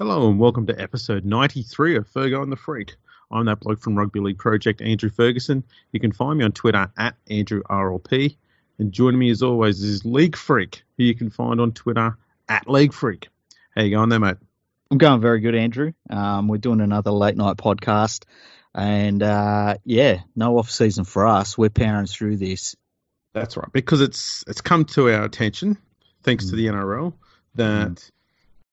Hello and welcome to episode 93 of Fergo and the Freak. I'm that bloke from Rugby League Project, Andrew Ferguson. You can find me on Twitter at AndrewRLP. And joining me as always is League Freak, who you can find on Twitter at League Freak. How you going there, mate? I'm going very good, Andrew. Um, we're doing another late night podcast. And uh, yeah, no off season for us. We're powering through this. That's right, because it's it's come to our attention, thanks Mm. to the NRL, that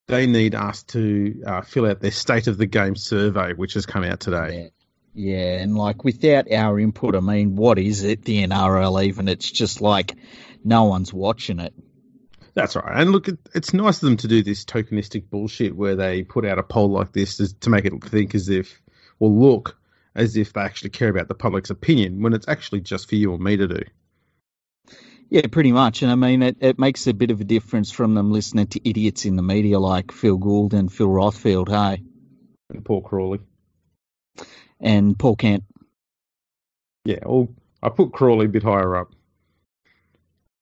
they need us to uh, fill out their state of the game survey, which has come out today. Yeah. yeah, and like without our input, I mean, what is it, the NRL even? It's just like no one's watching it. That's right. And look, it's nice of them to do this tokenistic bullshit where they put out a poll like this to make it think as if, or look as if they actually care about the public's opinion when it's actually just for you or me to do. Yeah, pretty much. And I mean, it, it makes a bit of a difference from them listening to idiots in the media like Phil Gould and Phil Rothfield, hey, And Paul Crawley. and Paul Kent. Yeah, well, I put Crawley a bit higher up.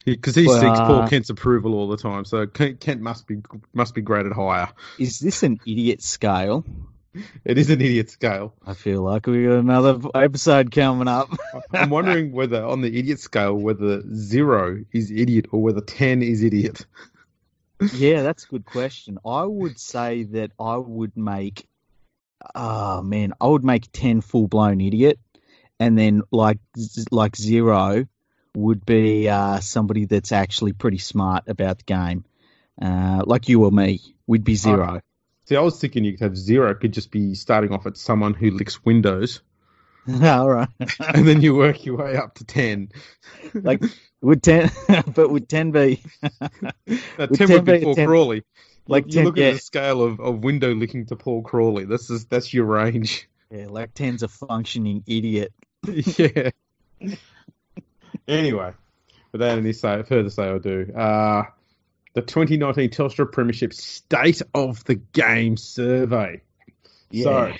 Because he Well, seeks Paul uh, Kent's approval all the time, so Kent, Kent must be must be graded higher. Is this an idiot scale? It is an idiot scale. I feel like we got another episode coming up. I'm wondering whether on the idiot scale whether zero is idiot or whether ten is idiot. yeah, that's a good question. I would say that I would make, oh man, I would make ten full blown idiot, and then like like zero would be uh, somebody that's actually pretty smart about the game, uh, like you or me. We'd be zero. See, I was thinking you could have zero It could just be starting off at someone who licks windows, All right, and then you work your way up to ten. like would ten, but would ten be Now, would ten 10 would be Paul 10 Crawley. like you 10 look yeah, at the scale of, of window licking to Paul Crawley. This is that's your range. yeah, like ten's a functioning idiot. yeah. anyway, without any say, further say or do, uh, the 2019 Telstra Premiership State of the Game Survey. So,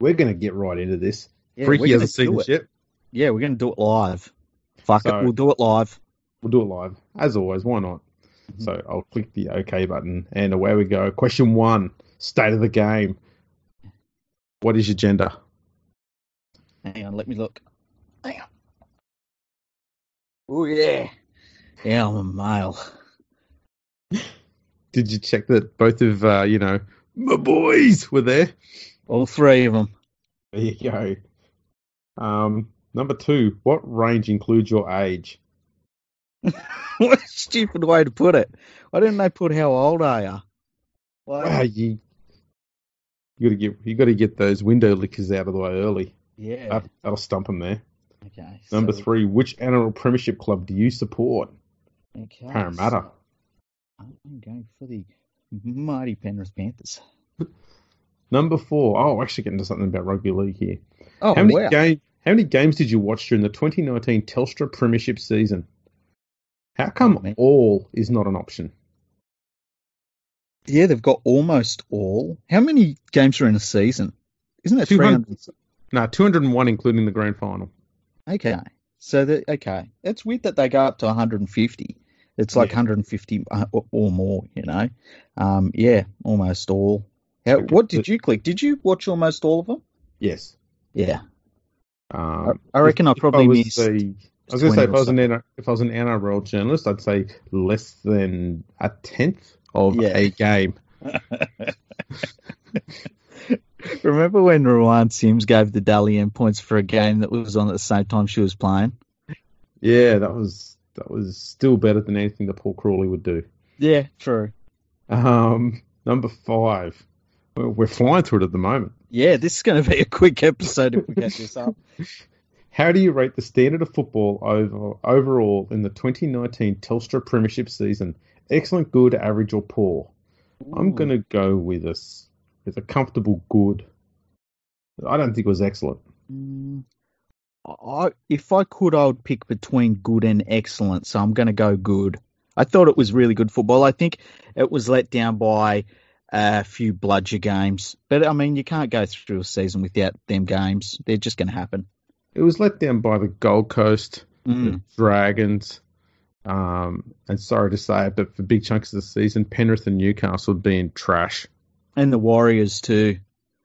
we're going to get right into this. Yeah, Freaky hasn't gonna do it. Yeah, we're gonna do it live. Fuck So- it, we'll do it live. We'll do it live, as always. Why not? Mhm. So I'll click the OK button, and away we go. Question one: State of the game. What is your gender? Hang on, let me look. Hang on. Oh yeah, yeah, I'm a male. Did you check that both of uh, you know my boys were there? All three of them. There you go. Um, number two: What range includes your age? what a stupid way to put it. Why didn't they put how old are you? Like, Wow, you you got to get you got to get those window lickers out of the way early. yeah. That, that'll stump them there. okay. Number so- three: Which NRL Premiership club do you support? Okay. Parramatta. so I'm going for the mighty Penrith Panthers. Number four. Oh, we're actually getting to something about rugby league here. Oh how many wow. game, How many games did you watch during the 2019 Telstra Premiership season? How oh, come Oh, all is not an option? Yeah, they've got almost all. How many games are in a season? Isn't that 200 300? No, 201 including the grand final. Okay. So that okay, it's weird that they go up to 150. It's like Yeah. 150 uh, or- or more, you know. Um, yeah, almost all. How, what did you click? Did you watch almost all of them? Yes. Yeah, I, Um, I reckon I if probably was missed. I was going to say if I was an if I was an NRL journalist, I'd say less than a tenth of Yeah. a game. Remember when Ruan Sims gave the Dally points for a game that was on at the same time she was playing? Yeah, that was that was still better than anything that Paul Crawley would do. Yeah, true. Um, number five. We're we're flying through it at the moment. Yeah, this is going to be a quick episode if we get this up. How do you rate the standard of football over, overall in the 2019 Telstra Premiership season? Excellent, good, average, or poor? I'm going to go with a, with a comfortable good. I don't think it was excellent. Mm, I, if I could, I would pick between good and excellent. So I'm going to go good. I thought it was really good football. I think it was let down by a few bludger games, but I mean, you can't go through a season without them games. They're just going to happen. It was let down by the Gold Coast, Mm. the Dragons, um, and sorry to say it, but for big chunks of the season, Penrith and Newcastle being trash. And the Warriors too.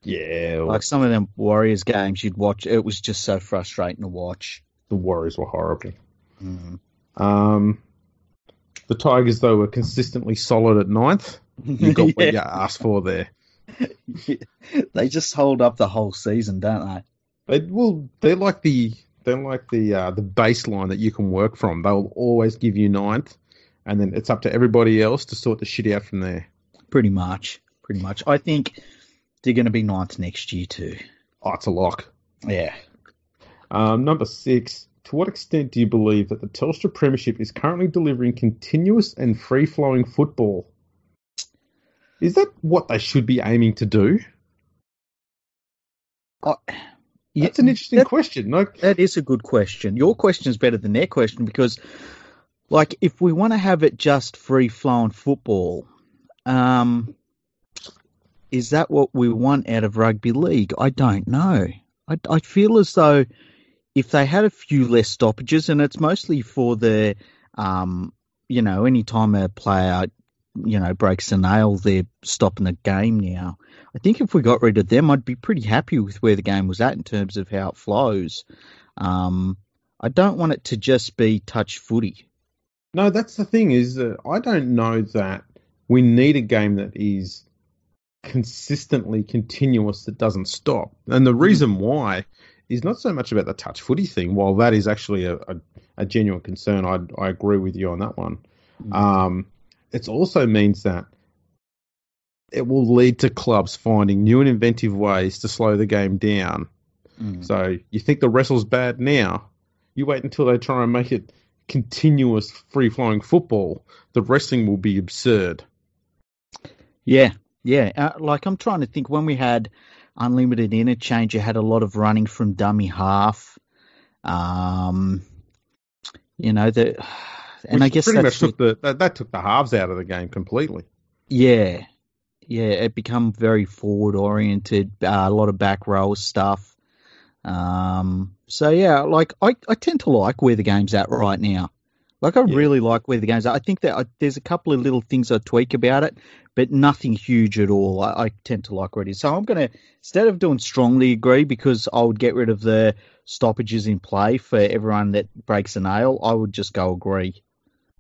Yeah, Like some of them Warriors games you'd watch, it was just so frustrating to watch. the Warriors were horrible. Mm. Um, the Tigers though were consistently solid at ninth. You got what you asked for there. they just hold up the whole season, don't they? They well, they're like the they're like the uh, the baseline that you can work from. They'll always give you ninth, and then it's up to everybody else to sort the shit out from there. Pretty much. Pretty much. I think they're going to be ninth next year too. Oh, it's a lock. Yeah. Um, number six. To what extent do you believe that the Telstra Premiership is currently delivering continuous and free flowing football? Is that what they should be aiming to do? I, That's an interesting that- question. Like, That is a good question. Your question is better than their question because, like, if we want to have it just free flowing football, um, is that what we want out of rugby league? I don't know. I, I feel as though if they had a few less stoppages, and it's mostly for the, um, you know, any time a player, you know, breaks a nail, they're stopping the game now. I think if we got rid of them, I'd be pretty happy with where the game was at in terms of how it flows. Um, I don't want it to just be touch footy. no, that's the thing is that I don't know that we need a game that is consistently continuous that doesn't stop. And the reason why is not so much about the touch footy thing, while that is actually a, a, a genuine concern. I, I agree with you on that one. Um, it also means that it will lead to clubs finding new and inventive ways to slow the game down. Mm. So you think the wrestle's bad now? You wait until they try and make it continuous, free flowing football. The wrestling will be absurd. Yeah, yeah. Uh, like I'm trying to think when we had unlimited interchange, you had a lot of running from dummy half. Um, you know the, and Which I guess pretty that's much took the that, that took the halves out of the game completely. Yeah, yeah, it become very forward oriented, uh, a lot of back row stuff. Um, so yeah, like I, I tend to like where the game's at right now. Like I Yeah. really like where the game's at. I think that I, there's a couple of little things I tweak about it, but nothing huge at all. I, I tend to like where it is. So I'm gonna instead of doing strongly agree because I would get rid of the stoppages in play for everyone that breaks a nail. I would just go agree.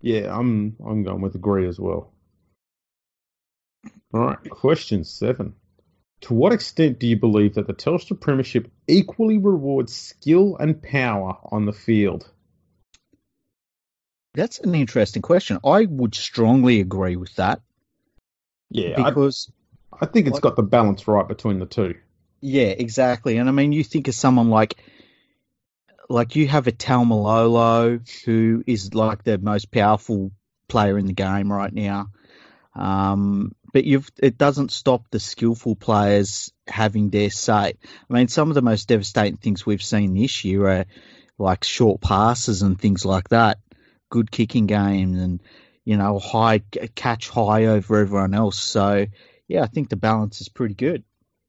Yeah, I'm I'm going with agree as well. All right, question seven. To what extent do you believe that the Telstra Premiership equally rewards skill and power on the field? That's an interesting question. I would strongly agree with that. Yeah, I, because I think it's Like- got the balance right between the two. yeah, exactly. And I mean, you think of someone like like you have a Taumalolo who is like the most powerful player in the game right now. Um, but you've it doesn't stop the skillful players having their say. I mean, some of the most devastating things we've seen this year are like short passes and things like that. Good kicking games and you know high catch high over everyone else. So yeah, I think the balance is pretty good.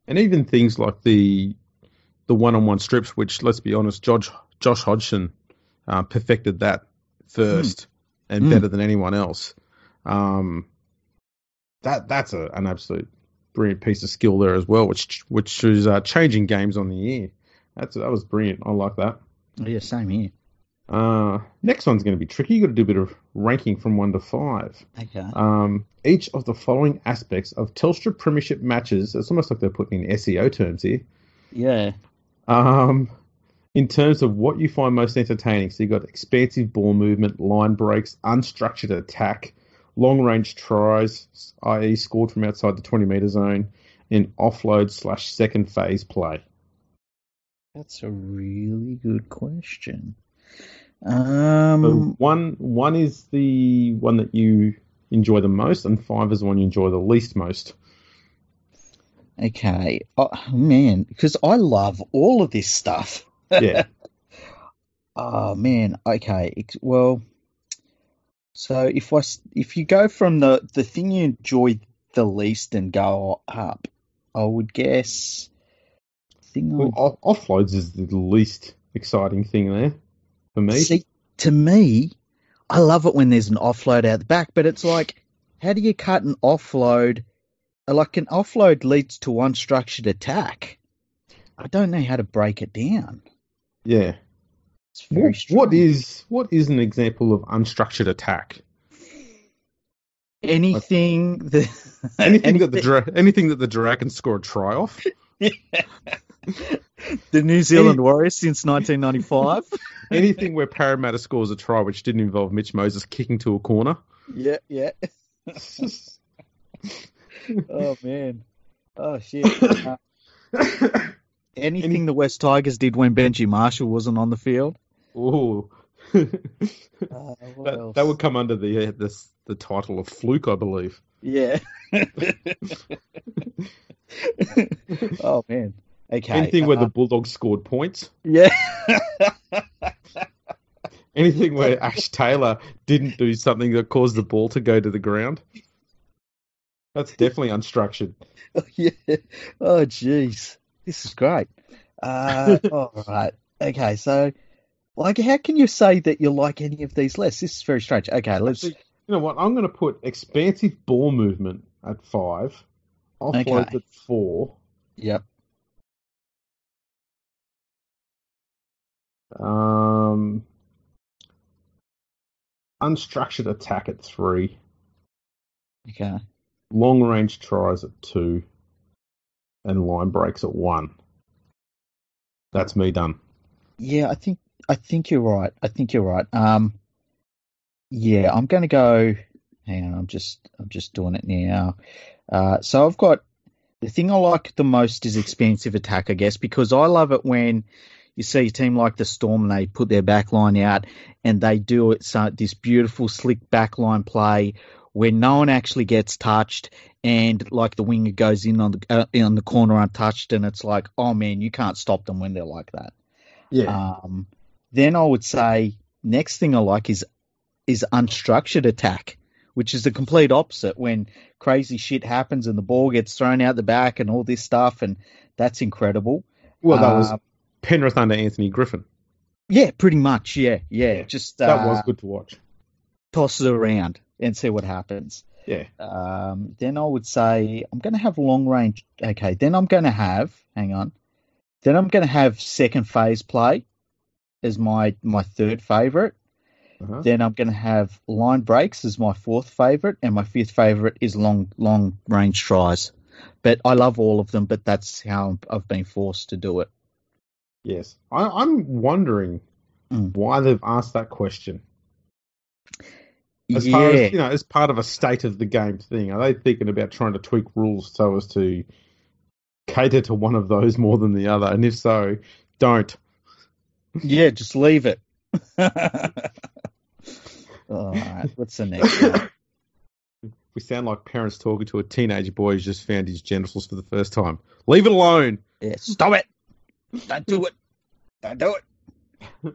And even things like the the one-on-one strips, which let's be honest, Josh Josh Hodgson uh, perfected that first and Mm. better than anyone else. Um, that that's a, an absolute brilliant piece of skill there as well, which which is uh, changing games on the air. That's that was brilliant. I like that. Yeah, same here. Uh, next one's going to be tricky. You've got to do a bit of ranking from one to five. Okay. Um, each of the following aspects of Telstra Premiership matches. It's almost like they're putting in SEO terms here. Yeah. Um, in terms of what you find most entertaining, so you've got expansive ball movement, line breaks, unstructured attack, long range tries, i.e., scored from outside the 20 metre zone, and offload slash second phase play. That's a really good question. So Um, one one is the one that you enjoy the most, and five is the one you enjoy the least most. okay. Oh, man, because I love all of this stuff. Yeah, Oh man. Okay. Well, so if I if you go from the the thing you enjoy the least and go up, I would guess. Thing well, off- offloads is the least exciting thing there for me. See, to me, I love it when there's an offload out the back, but it's like, how do you cut an offload like an offload leads to unstructured attack. I don't know how to break it down. Yeah. It's very What, what is what is an example of unstructured attack? anything that Anything that the anything that the Dragons score a try off. the New Zealand Warriors since 1995. Anything where Parramatta scores a try which didn't involve Mitch Moses kicking to a corner. yeah, yeah. Oh man. Oh shit. Uh, anything Any- the West Tigers did when Benji Marshall wasn't on the field. Ooh. Uh, that, that would come under the uh, this, the title of fluke, I believe. Yeah. oh man. Okay. Anything where uh, the Bulldogs scored points. yeah. Anything where Ash Taylor didn't do something that caused the ball to go to the ground. That's definitely unstructured. yeah. Oh, jeez. This is great. Uh, all right. Okay. So, like, how can you say that you like any of these less? This is very strange. Okay. Let's. Actually, you know what? I'm going to put expansive ball movement at five, offload Okay. at four, Yep. Um, unstructured attack at three, Okay. long range tries at two, and line breaks at one. That's me done. Yeah. I think. I think you're right. I think you're right. Um. Yeah. I'm going to go. Hang on. I'm just. I'm just doing it now. Uh. So I've got. The thing I like the most is expansive attack, I guess, because I love it when you see a team like the Storm and they put their back line out and they do it so this beautiful slick back line play where no one actually gets touched and like the winger goes in on the uh, on the corner untouched and it's like oh man you can't stop them when they're like that Yeah. um, then I would say next thing I like is is unstructured attack, which is the complete opposite when crazy shit happens and the ball gets thrown out the back and all this stuff, and that's incredible. well, that was Uh, Penrith under Anthony Griffin. yeah, pretty much. Yeah, yeah. Yeah, Just That uh, was good to watch. toss it around and see what happens. Yeah. Um, then I would say I'm going to have long range. Okay, then I'm going to have. Hang on. Then I'm going to have second phase play as my my third favorite. Uh-huh. Then I'm going to have line breaks as my fourth favorite, and my fifth favorite is long long range tries. But I love all of them, but that's how I've been forced to do it. Yes. I, I'm wondering Mm. why they've asked that question. As yeah, far as you know, as part of a state of the game thing, are they thinking about trying to tweak rules so as to cater to one of those more than the other? And if so, don't. yeah, just leave it. all right, what's the next one? We sound like parents talking to a teenage boy who's just found his genitals for the first time. Leave it alone. Yeah, stop it! Don't do it! Don't do it!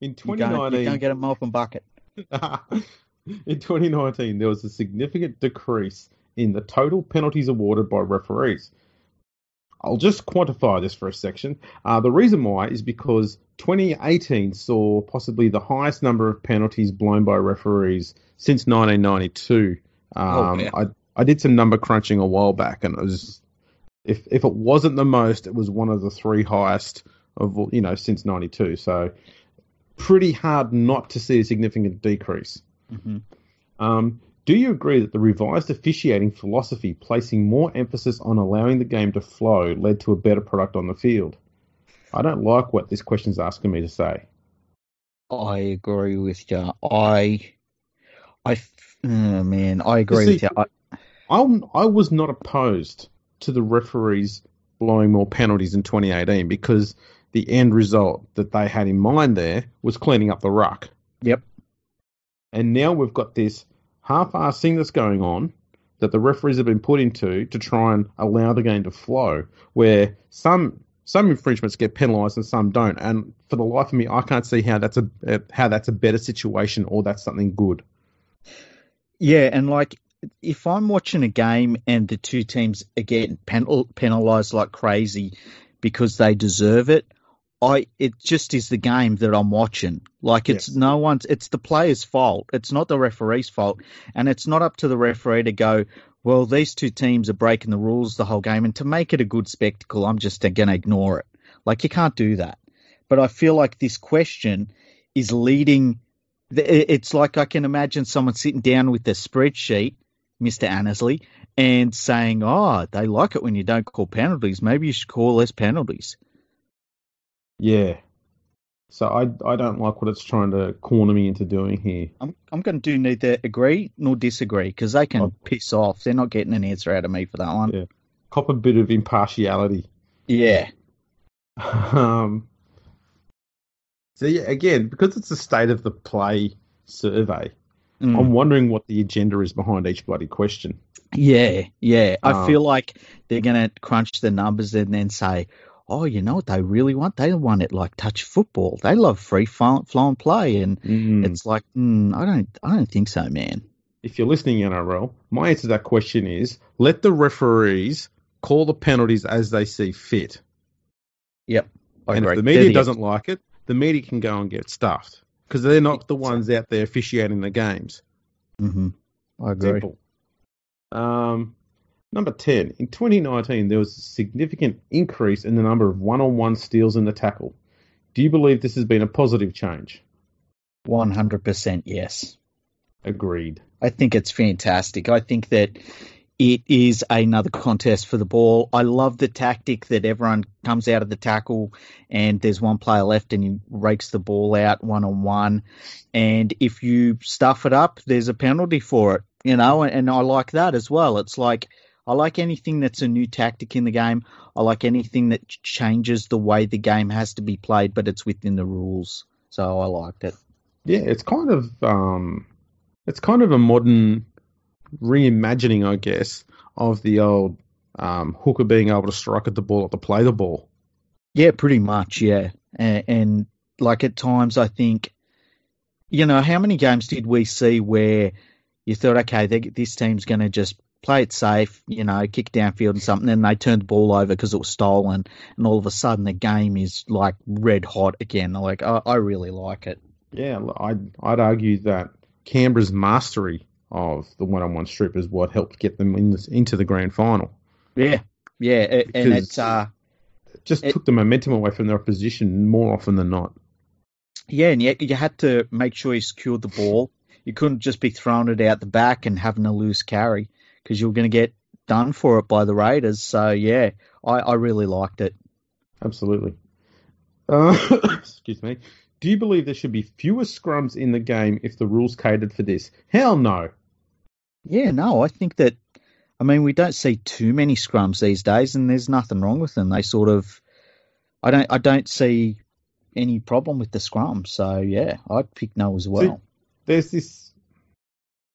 In You can't, you 2019, can't get a mop and bucket. in 2019, there was a significant decrease in the total penalties awarded by referees. I'll just quantify this for a section. Uh, the reason why is because 2018 saw possibly the highest number of penalties blown by referees since 1992. Um, Oh. I, I did some number crunching a while back, and it was if if it wasn't the most, it was one of the three highest of you know since '92. So pretty hard not to see a significant decrease. hmm Um, do you agree that the revised officiating philosophy, placing more emphasis on allowing the game to flow, led to a better product on the field? I don't like what this question's asking me to say. I agree with you. I, oh, man, I agree see- with you. I, I'm, I was not opposed to the referees blowing more penalties in 2018 because the end result that they had in mind there was cleaning up the ruck. Yep. And now we've got this half-assed thing that's going on that the referees have been put into to try and allow the game to flow, where some some infringements get penalised and some don't. And for the life of me, I can't see how that's a uh, how that's a better situation or that's something good. Yeah, and like if I'm watching a game and the two teams are getting penal, penalized like crazy because they deserve it, I it just is the game that I'm watching. Like it's Yes. no one's it's the player's fault. It's not the referee's fault. And it's not up to the referee to go, well, these two teams are breaking the rules the whole game, and to make it a good spectacle, I'm just going to ignore it. Like, you can't do that. But I feel like this question is leading. It's like I can imagine someone sitting down with a spreadsheet, Mr. Annesley, and saying, oh, they like it when you don't call penalties. Maybe you should call less penalties. Yeah. So I I don't like what it's trying to corner me into doing here. I'm I'm going to do neither agree nor disagree because they can oh. piss off. They're not getting an answer out of me for that one. Yeah. Cop a bit of impartiality. Yeah. Um. So yeah, again, because it's a state of the play survey, mm. I'm wondering what the agenda is behind each bloody question. Yeah, yeah. I um, feel like they're going to crunch the numbers and then say, oh, you know what they really want? They want it like touch football. They love free flowing play, and mm. it's like, mm, I don't, I don't think so, man. If you're listening, NRL, my answer to that question is let the referees call the penalties as they see fit. Yep, I and agree. if the media doesn't like it, the media can go and get stuffed because they're not the ones out there officiating the games. Mm-hmm. I agree. Simple. Um, Number 10. In 2019, there was a significant increase in the number of one on one steals in the tackle. Do you believe this has been a positive change? 100% yes. Agreed. I think it's fantastic. I think that it is another contest for the ball. I love the tactic that everyone comes out of the tackle and there's one player left and he rakes the ball out one on one. And if you stuff it up, there's a penalty for it, you know, and I like that as well. It's like I like anything that's a new tactic in the game. I like anything that changes the way the game has to be played, but it's within the rules. So I liked it. Yeah, it's kind of um, it's kind of a modern reimagining, I guess, of the old um, hooker being able to strike at the ball, or to play the ball. Yeah, pretty much. Yeah, and, and like at times, I think, you know, how many games did we see where you thought, okay, they, this team's going to just play it safe, you know, kick downfield and something, and they turned the ball over because it was stolen, and all of a sudden the game is like red hot again. Like I, I really like it. Yeah, I'd I'd argue that Canberra's mastery of the one-on-one strip is what helped get them in this, into the grand final. Yeah, yeah, it, and it's uh, it just it, took the momentum away from their opposition more often than not. Yeah, and you, you had to make sure you secured the ball. You couldn't just be throwing it out the back and having a loose carry because you're going to get done for it by the Raiders. So yeah, I, I really liked it. Absolutely. Uh, excuse me. Do you believe there should be fewer scrums in the game if the rules catered for this? Hell no. Yeah, no. I think that. I mean, we don't see too many scrums these days, and there's nothing wrong with them. They sort of. I don't. I don't see any problem with the scrum. So yeah, I'd pick no as well. See, there's this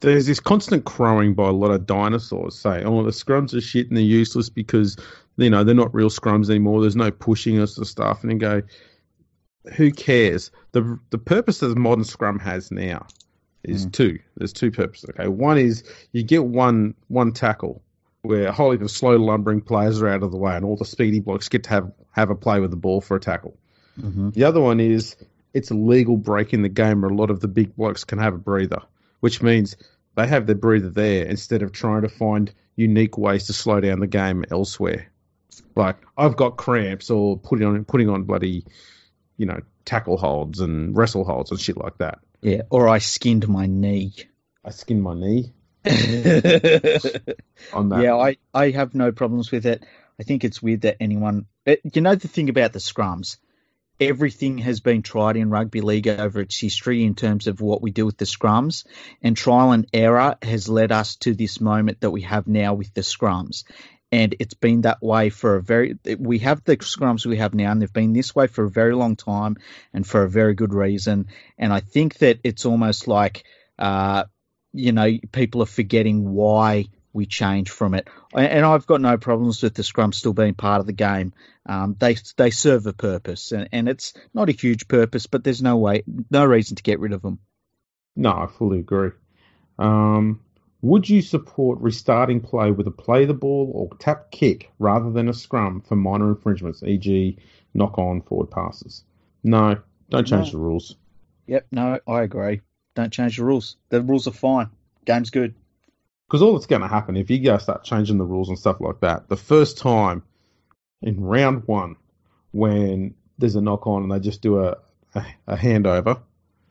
there's this constant crowing by a lot of dinosaurs saying, "Oh, the scrums are shit and they're useless because you know they're not real scrums anymore. There's no pushing us and stuff." And you go, "Who cares?" the The purpose that the modern scrum has now is mm. two. There's two purposes. Okay, one is you get one one tackle where a whole heap of slow lumbering players are out of the way, and all the speedy blokes get to have have a play with the ball for a tackle. Mm-hmm. The other one is it's a legal break in the game where a lot of the big blokes can have a breather, which means they have their breather there instead of trying to find unique ways to slow down the game elsewhere. Like I've got cramps or putting on putting on bloody, you know, tackle holds and wrestle holds and shit like that. Yeah, or I skinned my knee. I skinned my knee. on that. Yeah, I, I have no problems with it. I think it's weird that anyone. It, you know the thing about the scrums, everything has been tried in rugby league over its history in terms of what we do with the scrums, and trial and error has led us to this moment that we have now with the scrums. And it's been that way for a very. We have the scrums we have now, and they've been this way for a very long time, and for a very good reason. And I think that it's almost like, uh, you know, people are forgetting why we change from it. And I've got no problems with the scrum still being part of the game. Um, they they serve a purpose, and, and it's not a huge purpose, but there's no way, no reason to get rid of them. No, I fully agree. Um, would you support restarting play with a play the ball or tap kick rather than a scrum for minor infringements, e.g., knock on forward passes? No, don't change no. the rules. Yep, no, I agree. Don't change the rules. The rules are fine. Game's good. Because all that's going to happen if you go start changing the rules and stuff like that, the first time in round one, when there's a knock on and they just do a, a, a handover,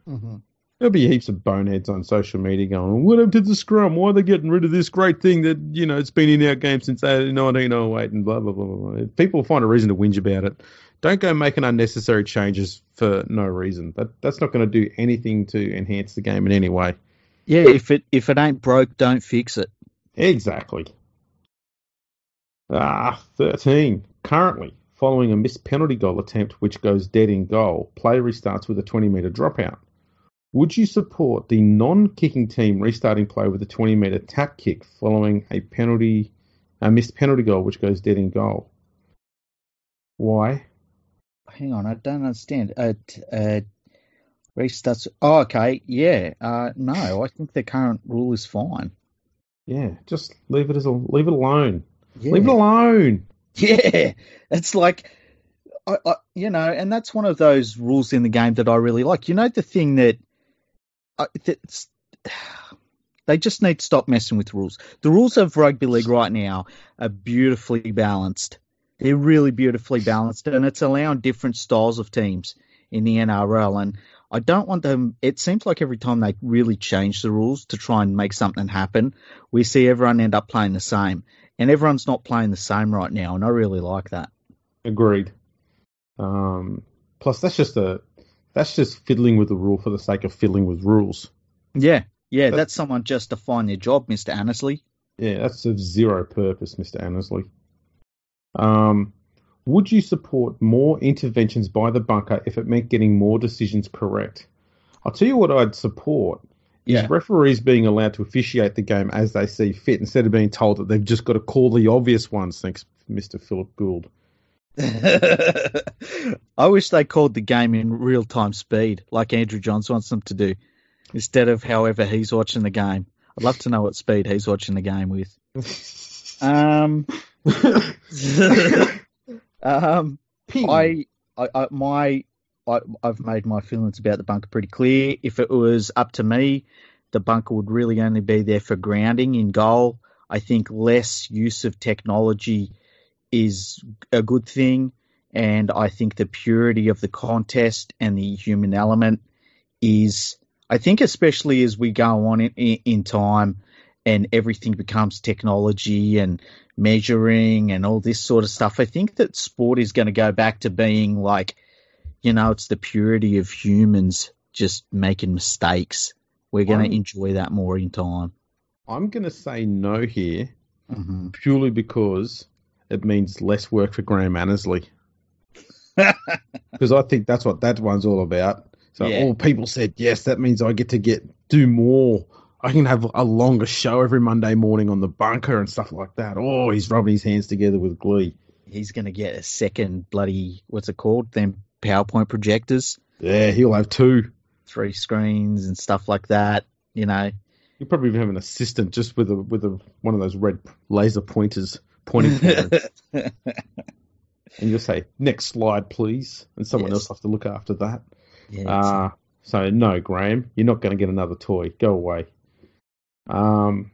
Mm-hmm. there'll be heaps of boneheads on social media going, "What happened to the scrum? Why are they getting rid of this great thing that you know it's been in our game since 1908 and blah blah blah blah." blah." People find a reason to whinge about it. Don't go making unnecessary changes for no reason. That that's not going to do anything to enhance the game in any way. Yeah, if it if it ain't broke, don't fix it. Exactly. Ah, 13. Currently, following a missed penalty goal attempt which goes dead in goal, play restarts with a 20 metre dropout. Would you support the non kicking team restarting play with a 20 metre tap kick following a penalty, a missed penalty goal which goes dead in goal? Why? Hang on, I don't understand. Restarts. Oh, okay. Yeah. Uh, no, I think the current rule is fine. Yeah, just leave it as a leave it alone. Yeah. Leave it alone. Yeah, it's like, I, I, you know, and that's one of those rules in the game that I really like. You know, the thing that, I, that's, they just need to stop messing with rules. The rules of rugby league right now are beautifully balanced. They're really beautifully balanced, and it's allowing different styles of teams in the NRL. And I don't want them. It seems like every time they really change the rules to try and make something happen, we see everyone end up playing the same and everyone's not playing the same right now, and I really like that. Agreed. Um, plus, that's just a that's just fiddling with the rule for the sake of fiddling with rules. Yeah, yeah, That- that's someone justifying their job, Mister Annesley. Yeah, that's of zero purpose, Mr. Annesley. Um, would you support more interventions by the bunker if it meant getting more decisions correct? I'll tell you what I'd support is Yeah. referees being allowed to officiate the game as they see fit instead of being told that they've just got to call the obvious ones. Thanks, Mr. Philip Gould. I wish they called the game in real time speed, like Andrew Johns wants them to do, instead of however he's watching the game. I'd love to know what speed he's watching the game with. Um, um. I, I, I my, I, I've made my feelings about the bunker pretty clear. If it was up to me, the bunker would really only be there for grounding in goal. I think less use of technology is a good thing, and I think the purity of the contest and the human element is. I think especially as we go on in, in, in time and everything becomes technology and measuring and all this sort of stuff, I think that sport is going to go back to being like, you know, it's the purity of humans just making mistakes. We're going I'm- to enjoy that more in time. I'm going to say no here hmm purely because it means less work for Graham Annesley. because I think that's what that one's all about. So Yeah. all people said yes, that means I get to get do more. I can have a longer show every Monday morning on the bunker and stuff like that. Oh, he's rubbing his hands together with glee. He's going to get a second bloody, what's it called? Them PowerPoint projectors, Yeah, he'll have two. three screens and stuff like that. You know, He'll probably even have an assistant just with a with a one of those red laser pointers pointing and you'll say next slide, please, and someone Yes. else will have to look after that. yeah, Uh, so no, Graham, you're not going to get another toy. Go away. Um,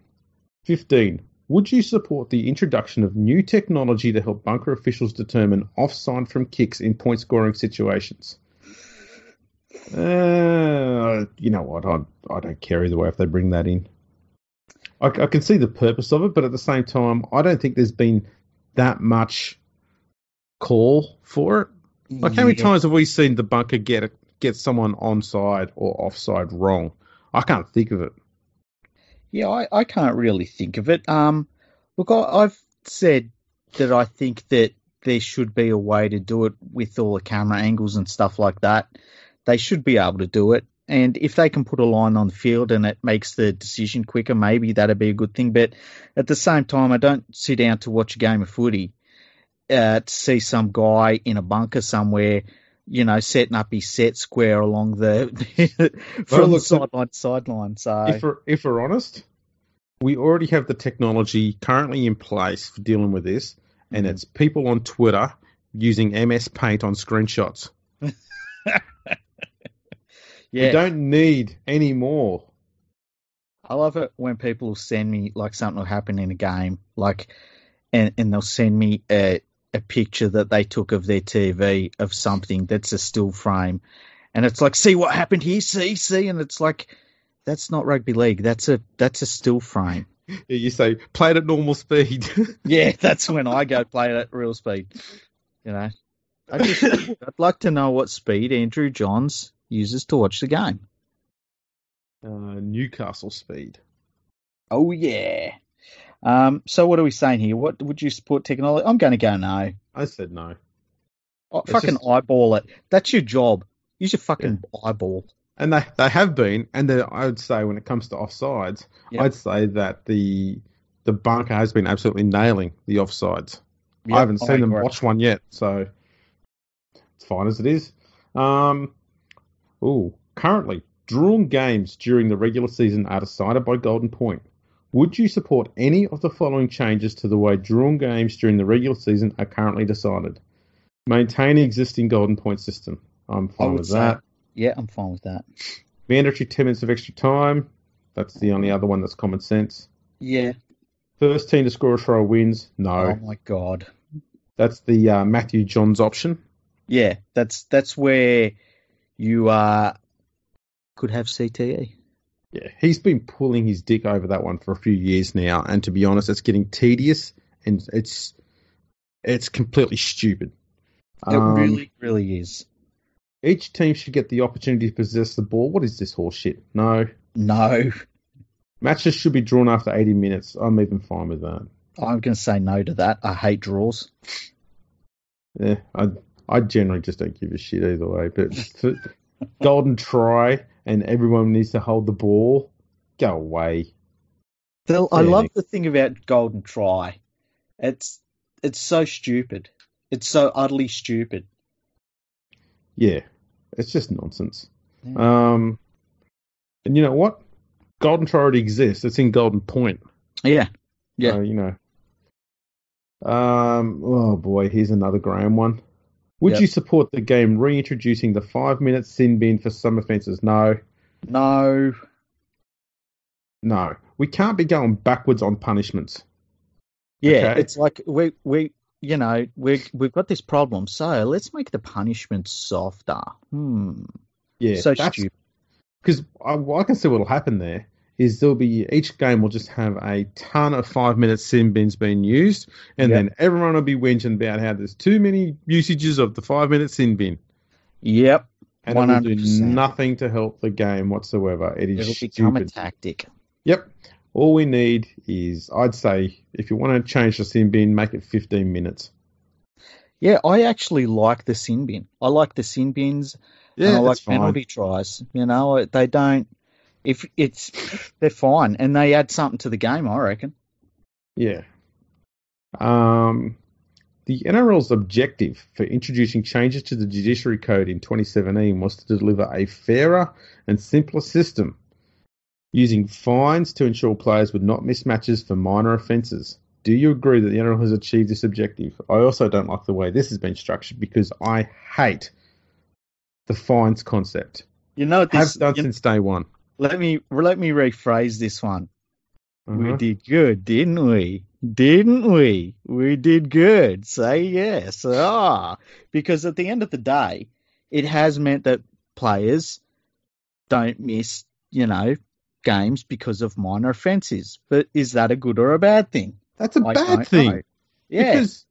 fifteen. Would you support the introduction of new technology to help bunker officials determine offside from kicks in point scoring situations? Uh, you know what? I I don't care either way if they bring that in. I, I can see the purpose of it, but at the same time, I don't think there's been that much call for it. Like how many Yeah. times have we seen the bunker get get someone onside or offside wrong? I can't think of it. Yeah, I, I can't really think of it. Um, look, I, I've said that I think that there should be a way to do it with all the camera angles and stuff like that. They should be able to do it. And if they can put a line on the field and it makes the decision quicker, maybe that'd be a good thing. But at the same time, I don't sit down to watch a game of footy uh, to see some guy in a bunker somewhere, you know, setting up his set square along the from the sideline to sideline. So If we're if we're honest, we already have the technology currently in place for dealing with this, and Mhm. it's people on Twitter using MS Paint on screenshots. yeah. We don't need any more. I love it when people send me like something will happen in a game, like, and and they'll send me a a picture that they took of their TV of something that's a still frame, and it's like, see what happened here, see, see, and it's like, that's not rugby league. That's a that's a still frame. You say play it at normal speed. yeah, that's when I go play it at real speed. You know, I just I'd like to know what speed Andrew Johns uses to watch the game. Uh, Newcastle speed. Oh yeah. Um, so what are we saying here? What would you support technology? I'm going to go no. I said no. Oh, fucking just... eyeball it. That's your job. Use your fucking yeah. eyeball. And they they have been, and I would say when it comes to offsides, yep. I'd say that the the bunker has been absolutely nailing the offsides. Yep, I haven't seen I them watch one yet, so it's fine as it is. Um, oh, currently drawn games during the regular season are decided by Golden Point. Would you support any of the following changes to the way drawn games during the regular season are currently decided? Maintain the existing Golden Point system. I'm fine with that. Yeah, I'm fine with that. Mandatory 10 minutes of extra time. That's the only other one that's common sense. Yeah. First team to score a try wins. No. Oh my god. That's the uh, Matthew Johns option. Yeah, that's that's where you uh, could have CTE. Yeah, he's been pulling his dick over that one for a few years now, and to be honest, it's getting tedious and it's it's completely stupid. It um, really, really is. Each team should get the opportunity to possess the ball. What is this horse shit? No. No. Matches should be drawn after 80 minutes. I'm even fine with that. I'm going to say no to that. I hate draws. Yeah, I I generally just don't give a shit either way. But golden try and everyone needs to hold the ball, go away. Phil, I love the thing about golden try. It's it's so stupid. It's so utterly stupid. Yeah, it's just nonsense. Yeah. Um, and you know what? Golden try already exists. It's in Golden Point. Yeah, yeah. you know. Um. Oh boy, here's another Graham one. Would yep. you support the game reintroducing the five minute sin bin for some offences? No. No. No. We can't be going backwards on punishments. Yeah, okay? it's like we we you know we we've got this problem, so let's make the punishment softer. Hmm. Yeah, so stupid. Because I, I can see what'll happen there is there'll be each game will just have a ton of five minute sin bins being used, and yep. then everyone will be whinging about how there's too many usages of the five minute sin bin. Yep. And 100%. it will do nothing to help the game whatsoever. It is It'll become a tactic. Yep. All we need is, I'd say, if you want to change the sin bin, make it 15 minutes. Yeah, I actually like the sin bin. I like the sin bins. Yeah, I like penalty tries. You know, they don't if it's they're fine and they add something to the game, I reckon. Yeah. Um, the NRL's objective for introducing changes to the Judiciary Code in 2017 was to deliver a fairer and simpler system using fines to ensure players would not miss matches for minor offences. Do you agree that the NRL has achieved this objective? I also don't like the way this has been structured because I hate the fines concept. You know, this, have done you, since day one. Let me let me rephrase this one. We uh-huh. did good, didn't we? Didn't we? We did good. Say yes. Ah, because at the end of the day, it has meant that players don't miss, you know, games because of minor offences. But is that a good or a bad thing? That's a I bad thing. Know. Yeah. Because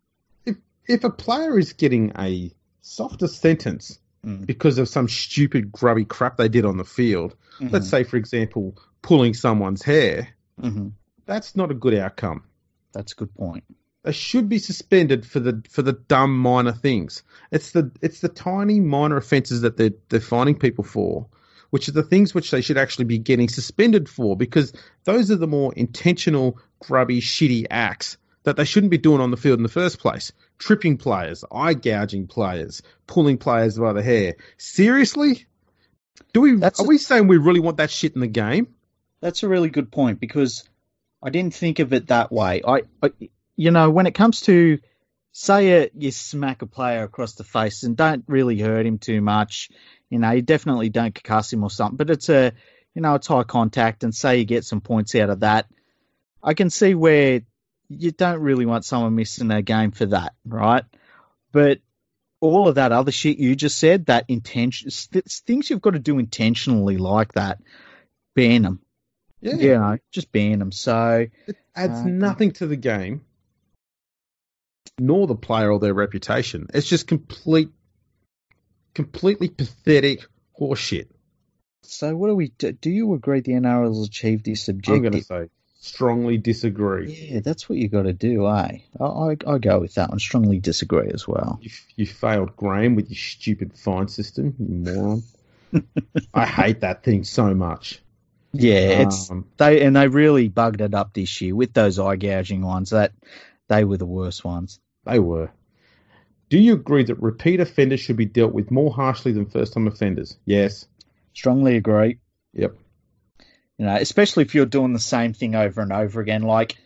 if if a player is getting a softer sentence mm. because of some stupid grubby crap they did on the field. Mm-hmm. Let's say, for example, pulling someone's hair. Mm-hmm. That's not a good outcome. That's a good point. They should be suspended for the for the dumb minor things. It's the it's the tiny minor offences that they're they're finding people for, which are the things which they should actually be getting suspended for, because those are the more intentional, grubby, shitty acts that they shouldn't be doing on the field in the first place. Tripping players, eye gouging players, pulling players by the hair. Seriously? Do we That's are a, we saying we really want that shit in the game? That's a really good point because I didn't think of it that way. I, I you know, when it comes to say a, you smack a player across the face and don't really hurt him too much, you know, you definitely don't concuss him or something, but it's a you you know, it's high contact, and say you get some points out of that, I can see where you don't really want someone missing their game for that, right? But all of that other shit you just said, that intention, things you've got to do intentionally like that, ban them. Yeah. You know, just ban them. So it adds uh, nothing to the game, nor the player or their reputation. It's just complete, completely pathetic horseshit. So what do we do? Do you agree the NRL has achieved this objective? I'm going to say strongly disagree. Yeah, that's what you got to do, eh? I, I, I go with that one. Strongly disagree as well. You, you failed Graham with your stupid fine system, you moron. I hate that thing so much. Yeah, it's um, they and they really bugged it up this year with those eye gouging ones. That they were the worst ones. They were. Do you agree that repeat offenders should be dealt with more harshly than first time offenders? Yes. Strongly agree. Yep. You know, especially if you're doing the same thing over and over again. Like,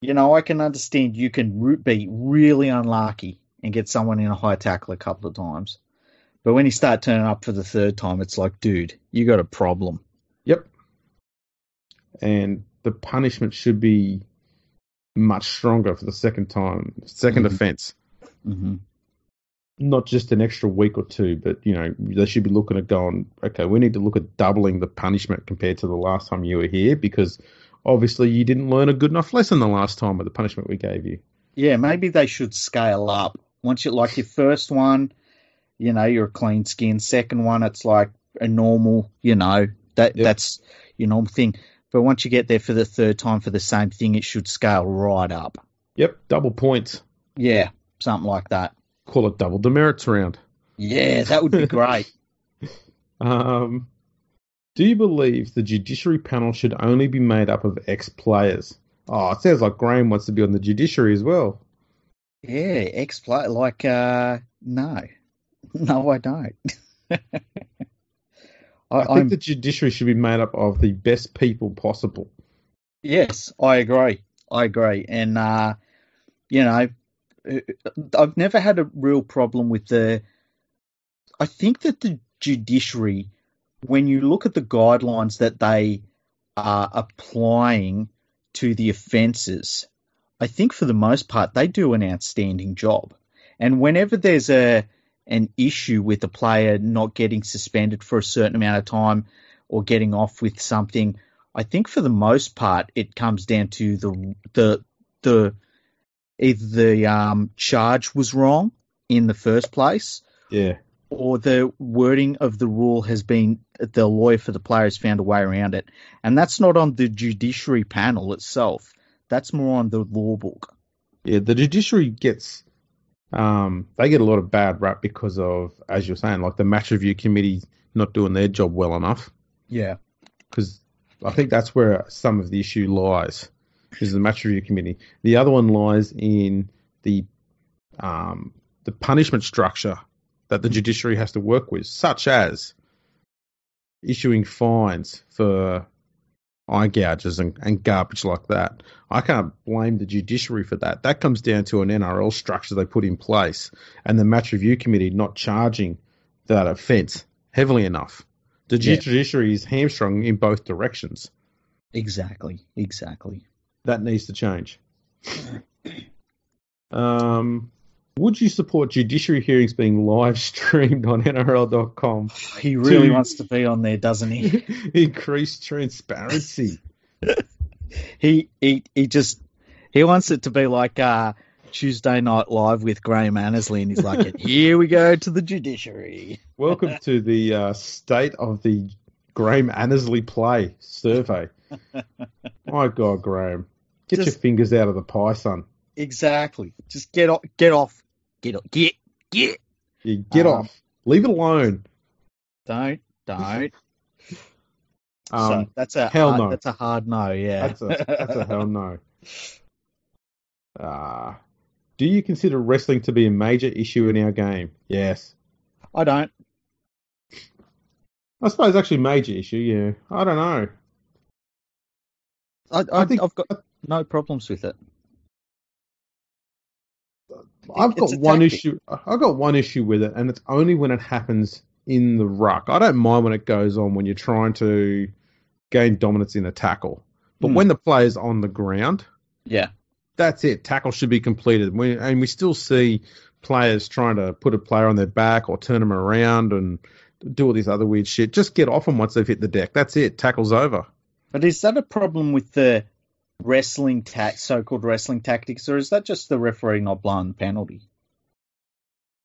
you know, I can understand you can be really unlucky and get someone in a high tackle a couple of times. But when you start turning up for the third time, it's like, dude, you got a problem. Yep and the punishment should be much stronger for the second time, 2nd mm-hmm. offense. Mm-hmm. Not just an extra week or two, but you know they should be looking at going. Okay, we need to look at doubling the punishment compared to the last time you were here because obviously you didn't learn a good enough lesson the last time with the punishment we gave you. Yeah, maybe they should scale up. Once you like your first one, you know you're a clean skin. Second one, it's like a normal, you know that yep. that's your normal thing but once you get there for the third time for the same thing, it should scale right up. Yep, double points. Yeah, something like that. Call it double demerits round. Yeah, that would be great. um, do you believe the judiciary panel should only be made up of ex players? Oh, it sounds like Graham wants to be on the judiciary as well. Yeah, ex player. Like, uh, no. No, I don't. I, I think I'm, the judiciary should be made up of the best people possible. Yes, I agree. I agree, and uh, you know, Uh, I've never had a real problem with the. I think that the judiciary, when you look at the guidelines that they are applying to the offences, I think for the most part they do an outstanding job. And whenever there's a an issue with a player not getting suspended for a certain amount of time or getting off with something, I think for the most part it comes down to the the the either the um, charge was wrong in the first place, yeah, or the wording of the rule has been the lawyer for the player has found a way around it, and that's not on the judiciary panel itself. That's more on the law book. Yeah, the judiciary gets um, they get a lot of bad rap because of, as you're saying, like the match review committee not doing their job well enough. Yeah. Because I think that's where some of the issue lies, is the match review committee. The other one lies in the um, the punishment structure that the judiciary has to work with, such as issuing fines for eye gouges and, and garbage like that. I can't blame the judiciary for that. That comes down to an NRL structure they put in place and the match review committee not charging that offence heavily enough. The yeah. judiciary is hamstrung in both directions. Exactly, exactly. That needs to change. um, would you support judiciary hearings being live streamed on NRL.com? He really wants to be on there, doesn't he? increase transparency. he he he just he wants it to be like uh, Tuesday Night Live with Graham Annesley, and he's like, "Here we go to the judiciary." Welcome to the uh, state of the Graham Annesley play survey. My God, Graham, get just, your fingers out of the pie, son. Exactly. Just get off, get off, Get get get. Yeah, get um, off. Leave it alone. Don't don't. Um, so that's a hell hard, no. That's a hard no. Yeah. That's a that's a hell no. Uh, do you consider wrestling to be a major issue in our game? Yes. I don't. I suppose actually major issue. Yeah. I don't know. I, I, I think I've got no problems with it. I've got one issue. I've got one issue with it, and it's only when it happens in the ruck. I don't mind when it goes on when you're trying to gain dominance in a tackle. But Hmm. when the player's on the ground, Yeah. that's it. Tackle should be completed. We, and we still see players trying to put a player on their back or turn them around and do all this other weird shit. Just get off them once they've hit the deck. That's it. Tackle's over. But is that a problem with the wrestling tac so-called wrestling tactics, or is that just the referee not blowing the penalty?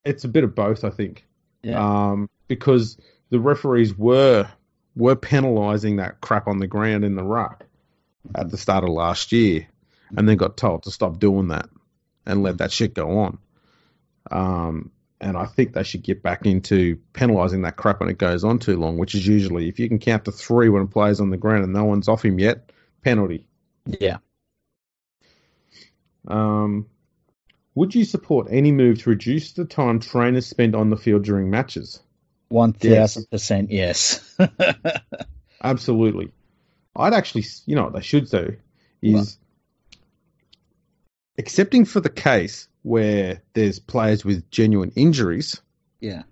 It's a bit of both, I think. Yeah. Um, because the referees were were penalising that crap on the ground in the ruck at the start of last year, and then got told to stop doing that and let that shit go on. Um, and I think they should get back into penalising that crap when it goes on too long, which is usually if you can count to three when a player's on the ground and no one's off him yet, penalty. Yeah. Um, would you support any move to reduce the time trainers spend on the field during matches? One thousand percent yes. Absolutely. I'd actually, you know what they should do is accepting for the case where there's players with genuine injuries, yeah.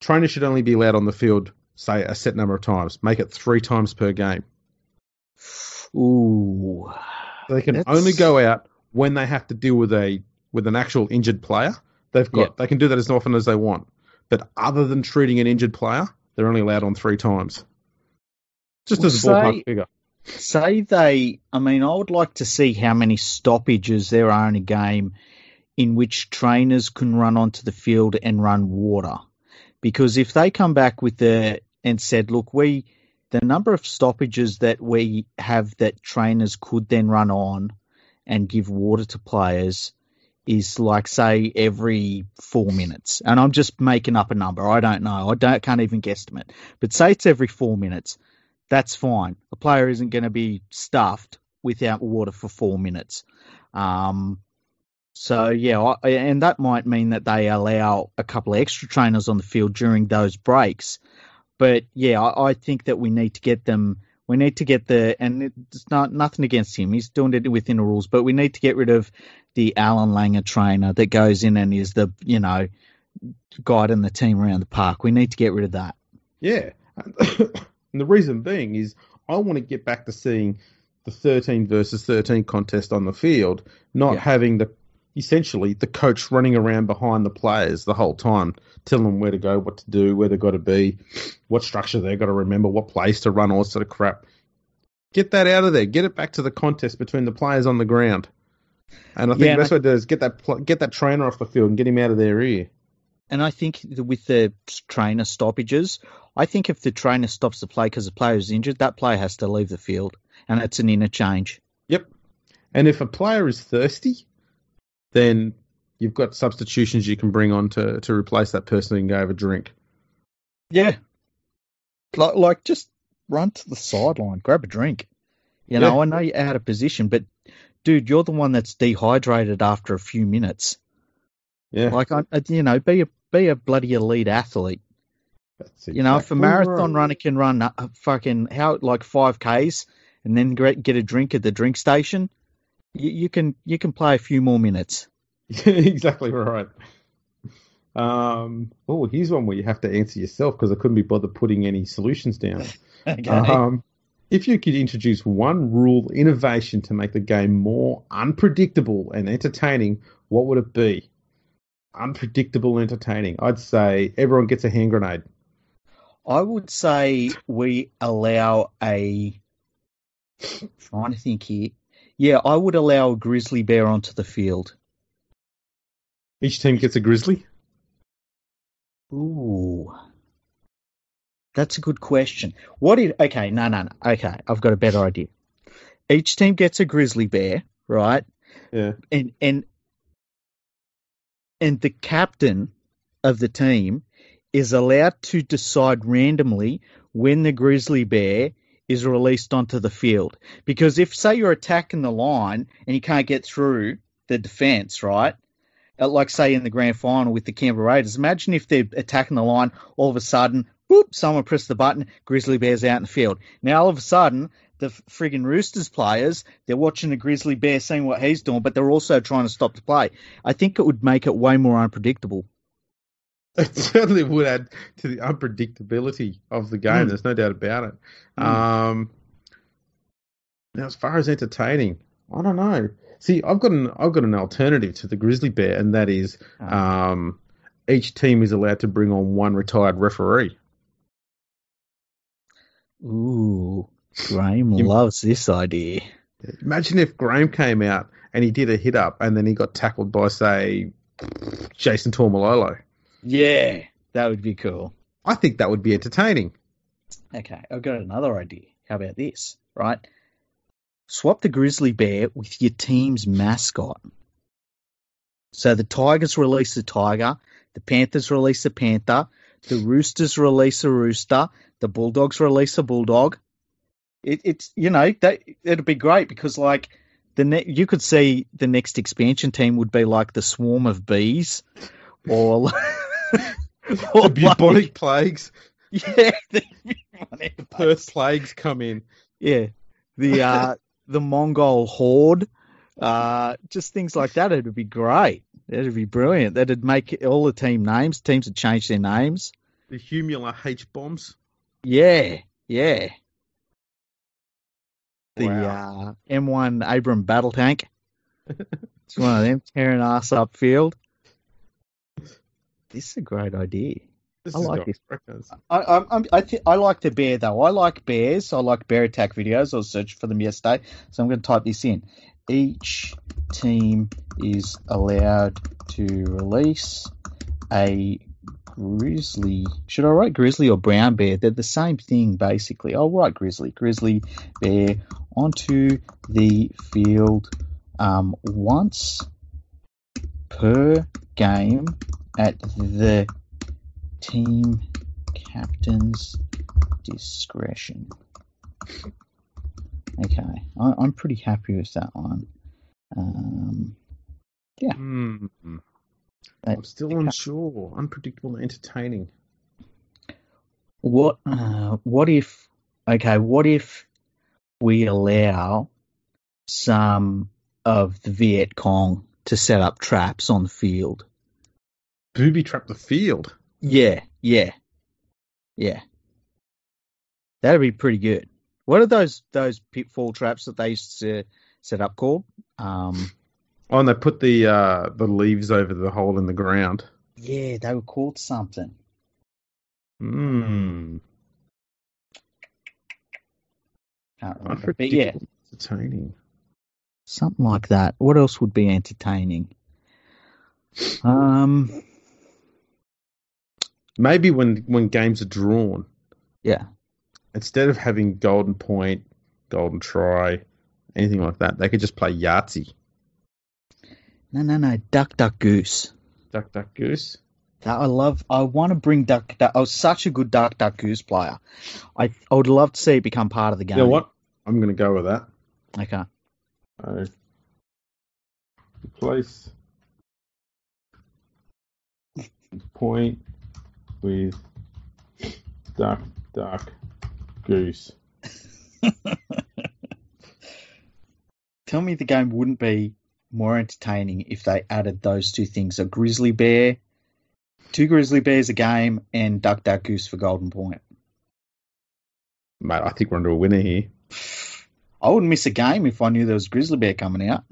trainers should only be allowed on the field, say, a set number of times. Make it three times per game. Ooh. They can That's- only go out when they have to deal with a with an actual injured player. They've got they can do that as often as they want. But other than treating an injured player, they're only allowed on three times. Just Well, as a ballpark say- figure. Say they, I mean, I would like to see how many stoppages there are in a game in which trainers can run onto the field and run water. Because if they come back with the, and said, look, we, the number of stoppages that we have that trainers could then run on and give water to players is like, say, every four minutes. And I'm just making up a number. I don't know. I don't, can't even guesstimate. But say it's every four minutes that's fine. A player isn't going to be stuffed without water for four minutes. Um, so yeah, I, and that might mean that they allow a couple of extra trainers on the field during those breaks. But yeah, I, I think that we need to get them. We need to get the, and it's not nothing against him. He's doing it within the rules, but we need to get rid of the Alan Langer trainer that goes in and is the, you know, guiding the team around the park. We need to get rid of that. Yeah. and the reason being is I want to get back to seeing the 13 versus 13 contest on the field, not Yeah. having the essentially the coach running around behind the players the whole time, telling them where to go, what to do, where they've got to be, what structure they've got to remember, what place to run, all sort of crap. Get that out of there. Get it back to the contest between the players on the ground. And I think Yeah, the and best way to do is get that get that trainer off the field and get him out of their ear. And I think with the trainer stoppages, I think if the trainer stops the play because the player is injured, that player has to leave the field, and it's an interchange. Yep. And if a player is thirsty, then you've got substitutions you can bring on to, to replace that person and go have a drink. Yeah, like, like just run to the sideline, grab a drink. You know, Yeah. I know you're out of position, but dude, you're the one that's dehydrated after a few minutes. Yeah. Like, I, you know, be a be a bloody elite athlete. That's You know, if a marathon runner can run uh, fucking how like five k's and then get get a drink at the drink station, you, you can you can play a few more minutes. exactly right. Um, oh, here's one where you have to answer yourself because I couldn't be bothered putting any solutions down. Okay. Um, if you could introduce one rule innovation to make the game more unpredictable and entertaining, what would it be? Unpredictable, entertaining. I'd say everyone gets a hand grenade. I would say we allow a. Trying to think here. Yeah, I would allow a grizzly bear onto the field. Each team gets a grizzly. Ooh. That's a good question. What if okay, no no no. Okay, I've got a better idea. Each team gets a grizzly bear, right? Yeah. And and and the captain of the team is allowed to decide randomly when the grizzly bear is released onto the field. Because if say you're attacking the line and you can't get through the defense, right? Like say in the grand final with the Canberra Raiders, imagine if they're attacking the line, all of a sudden, whoop, someone pressed the button, grizzly bear's out in the field. Now all of a sudden, the friggin' Roosters players, they're watching the grizzly bear seeing what he's doing, but they're also trying to stop the play. I think it would make it way more unpredictable. It certainly would add to the unpredictability of the game. Mm. There's no doubt about it. Mm. Um, Now, as far as entertaining, I don't know. See, I've got an I've got an alternative to the grizzly bear, and that is Oh. um, each team is allowed to bring on one retired referee. Ooh, Graham loves this idea. Imagine if Graham came out and he did a hit up, and then he got tackled by, say, Jason Taumalolo. Yeah, that would be cool. I think that would be entertaining. Okay, I've got another idea. How about this? Right, swap the grizzly bear with your team's mascot. So the Tigers release the tiger, the Panthers release the panther, the Roosters release a rooster, the Bulldogs release a bulldog. It, it's you know that it'd be great because like the ne- you could see the next expansion team would be like the swarm of bees, or, or The bubonic plagues, yeah, the bubonic Perth plagues come in. yeah, the uh, the Mongol horde, uh, just things like that. It'd be great. That'd be brilliant. That'd make all the team names. Teams would change their names. The Humula H bombs. Yeah, yeah. The Wow. uh, M1 Abram battle tank. It's one of them tearing ass upfield. This is a great idea. This I like this. records. I I'm, I'm, I th- I like the bear though. I like bears. I like bear attack videos. I was searching for them yesterday, so I'm going to type this in. Each team is allowed to release a grizzly. Should I write grizzly or brown bear? They're the same thing basically. I'll write grizzly. Grizzly bear onto the field um, once per game at the team captain's discretion. Okay, I, I'm pretty happy with that one. Um, Hmm. that- I'm still unsure. Unpredictable and entertaining. what? Uh, what if? Okay, what if we allow some of the Viet Cong to set up traps on the field? Booby trap the field. Yeah, yeah, yeah. That'd be pretty good. What are those those pitfall traps that they used to set up called? Um, Oh, and they put the uh, the leaves over the hole in the ground. yeah, they were called something. Hmm. Can't remember. But yeah, entertaining. Something like that. What else would be entertaining? Um, Maybe when when games are drawn, yeah, instead of having golden point, golden try, anything like that, they could just play Yahtzee. no, no, no, Duck, Duck, Goose. Duck, duck, goose. That I love. I want to bring Duck. Duck I was such a good Duck, Duck, Goose player. I I would love to see it become part of the game. You know what? I'm going to go with that. Okay. Uh, so, replace point with duck, duck, goose. Tell me the game wouldn't be more entertaining if they added those two things: a grizzly bear, two grizzly bears a game, and Duck Duck Goose for Golden Point. Mate, I think we're under a winner here. I wouldn't miss a game if I knew there was a grizzly bear coming out.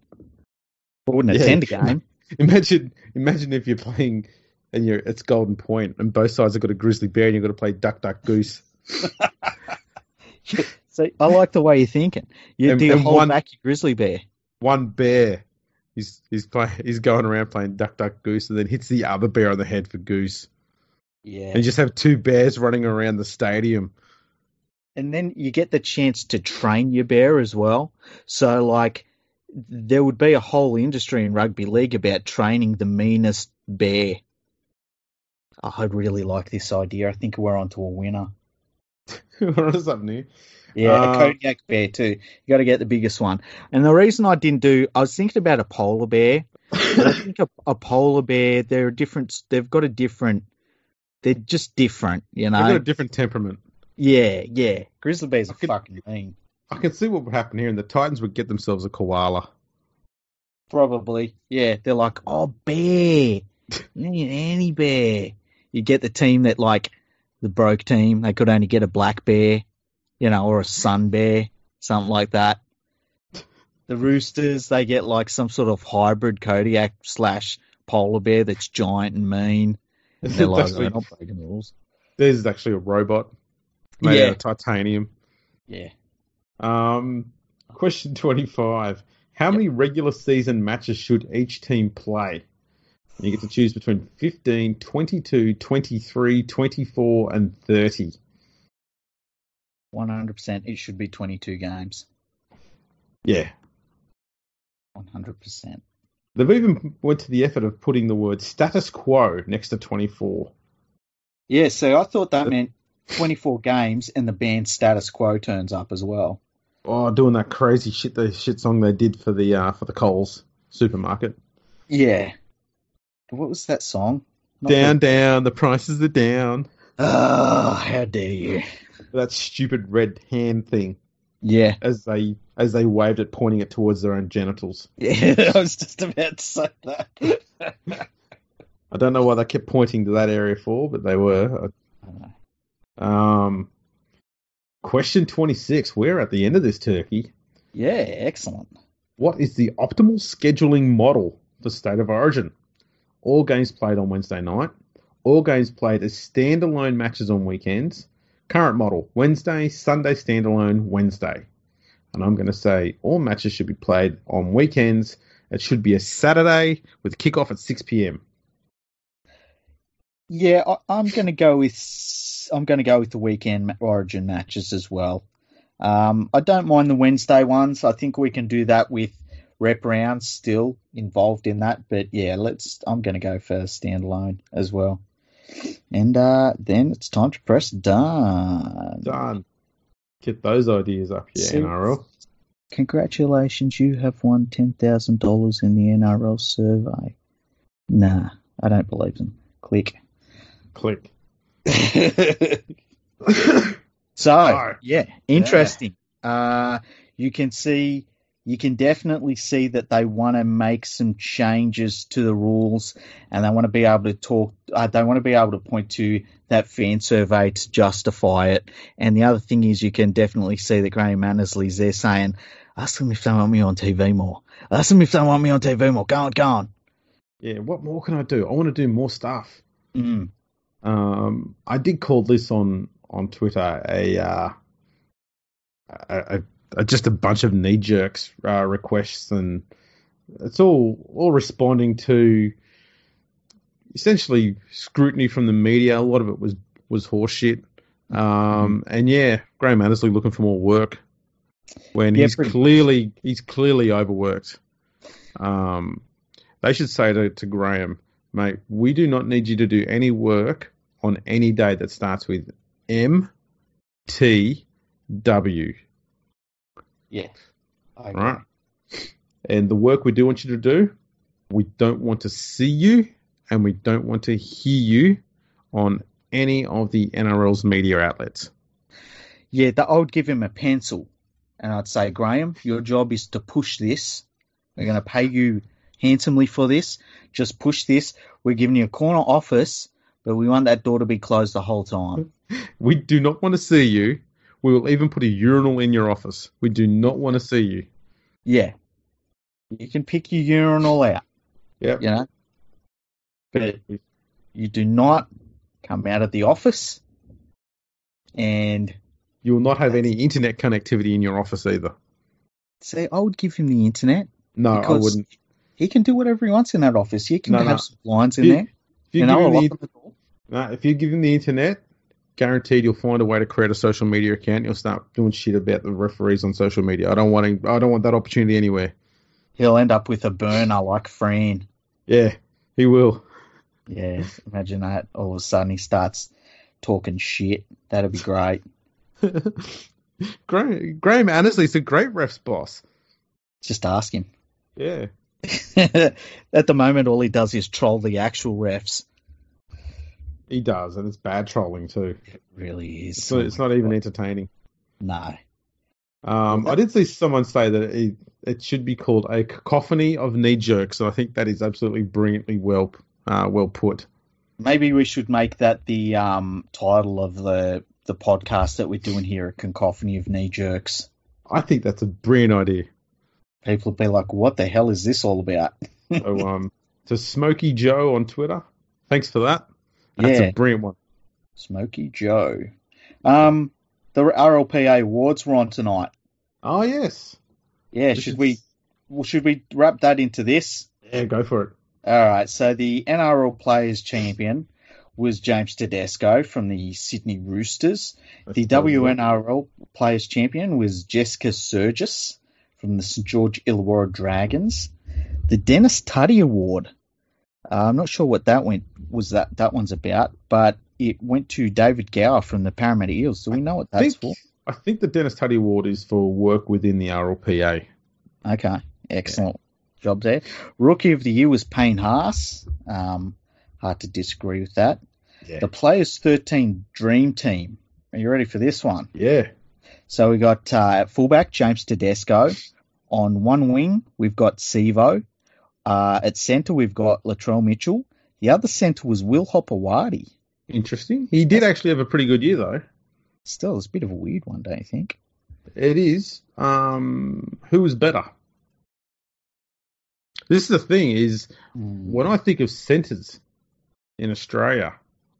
I wouldn't Yeah. attend a game. Imagine, imagine if you're playing and you're it's golden point and both sides have got a grizzly bear and you've got to play duck, duck, goose. so I like the way you're thinking. You And- do you hold one- back your grizzly bear? One bear, he's he's play, he's going around playing duck, duck, goose, and then hits the other bear on the head for goose. Yeah. And you just have two bears running around the stadium. And then you get the chance to train your bear as well. So, like, there would be a whole industry in rugby league about training the meanest bear. Oh, I really like this idea. I think we're onto a winner. what is something new? Yeah, Uh, a Kodiak bear too. You got to get the biggest one. And the reason I didn't do, I was thinking about a polar bear. I think a, a polar bear, they're a different. They've got a different. They're just different, you know. They've got a different temperament. Yeah, yeah. Grizzly bears are fucking mean. I can see what would happen here, and the Titans would get themselves a koala. Probably. Yeah, they're like, oh, bear. Any bear. You get the team that, like, the broke team, they could only get a black bear, you know, or a sun bear, something like that. The Roosters, they get like some sort of hybrid Kodiak slash polar bear that's giant and mean. And they're like, Actually, they're not breaking the rules. There's actually a robot made Yeah. out of titanium. Yeah. Um, question 25. How many regular season matches should each team play? You get to choose between 15, 22, 23, 24, and 30. 100%. It should be 22 games. Yeah. 100%. They've even went to the effort of putting the word status quo next to 24. Yeah, so I thought that meant 24 games and the band status quo turns up as well. Oh, doing that crazy shit, the shit song they did for the uh, for the Coles supermarket. Yeah. What was that song? Not Down, down, the prices are down. Oh, how dare you. That stupid red hand thing Yeah. as they as they waved it, pointing it towards their own genitals. Yeah, I was just about to say that. I don't know why they kept pointing to that area for, but they were. Um, question 26. We're at the end of this turkey. yeah, excellent. What is the optimal scheduling model for State of Origin? All games played on Wednesday night. All games played as standalone matches on weekends. Current model Wednesday, Sunday standalone, Wednesday. And I'm going to say all matches should be played on weekends. It should be a Saturday with kickoff at 6 p.m. Yeah, I, I'm going to go with I'm going to go with the weekend Origin matches as well. Um, I don't mind the Wednesday ones. I think we can do that with rep rounds still involved in that. But yeah, let's. I'm going to go for standalone as well. And uh, then it's time to press done. Done. Get those ideas up here, See- NRL. Congratulations, you have won ten thousand dollars in the NRL survey. Nah, I don't believe them. Click. Click. So Alright. yeah, interesting. Uh, you can see, you can definitely see that they want to make some changes to the rules, and they want to be able to talk. Uh, they want to be able to point to that fan survey to justify it. And the other thing is, you can definitely see that Graham Annesley's there saying, "Ask them if they want me on TV more. Ask them if they want me on TV more. Go on, go on." Yeah, what more can I do? I want to do more stuff. Mm. Um, I did call this on on Twitter a, uh, a, a, just a bunch of knee jerks uh, requests, and it's all all responding to essentially scrutiny from the media. A lot of it was was horseshit. Um, and yeah, Graham Annesley looking for more work when Yeah, he's pretty much. clearly he's clearly overworked. Um, they should say to, to Graham, mate, we do not need you to do any work on any day that starts with M T W. Yes. Right. And the work we do want you to do, we don't want to see you and we don't want to hear you on any of the NRL's media outlets. Yeah, that I would give him a pencil and I'd say, Graham, your job is to push this. We're going to pay you handsomely for this. Just push this. We're giving you a corner office, but we want that door to be closed the whole time. We do not want to see you. We will even put a urinal in your office. We do not want to see you. Yeah. You can pick your urinal out, Yep. you know, but you do not come out of the office and You will not have any internet connectivity in your office either. say, I would give him the internet. No, I wouldn't. He can do whatever he wants in that office. He can No, have no. some blinds in You- there. You, You know, the, the door. no, if you give him the internet, guaranteed you'll find a way to create a social media account. You'll start doing shit about the referees on social media. I don't want him, I don't want that opportunity anywhere. He'll end up with a burner like Fran. Yeah, he will. Yeah, imagine that. All of a sudden he starts talking shit. That'd be great. Graham, Graham Annesley's a great refs boss. Just ask him. Yeah. At the moment, all he does is troll the actual refs. He does, and it's bad trolling too. It really is. So it's not even entertaining. No. Um, I did see someone say that it, it should be called a cacophony of knee jerks, and I think that is absolutely brilliantly well uh, well put. Maybe we should make that the um, title of the the podcast that we're doing here, a cacophony of knee jerks. I think that's a brilliant idea. People will be like, "What the hell is this all about?" so, um, to Smoky Joe on Twitter, thanks for that. That's Yeah. a brilliant one. Smoky Joe. Um, the RLPA awards were on tonight. Oh yes. Yeah, This should is- we? Well, should we wrap that into this? Yeah, go for it. All right. So the NRL Players Champion was James Tedesco from the Sydney Roosters. The WNRL Players Champion was Jessica Sergis from the St George Illawarra Dragons. The Dennis Tutty Award. Uh, I'm not sure what that went was that that one's about, but it went to David Gower from the Parramatta Eels. Do we know what I that's think, for? I think the Dennis Tutty Award is for work within the RLPA. Okay, excellent job there. Rookie of the year was Payne Haas. Um, hard to disagree with that. Yeah. The Players 13 Dream Team. Are you ready for this one? Yeah. So we got uh, at fullback James Tedesco. On one wing we've got Sevo. Uh, at centre we've got Latrell Mitchell. The other centre was Will Hopoate. Interesting. He did actually have a pretty good year though. Still, it's a bit of a weird one, don't you think? It is. Um, who was better? This is the thing: is when I think of centres in Australia,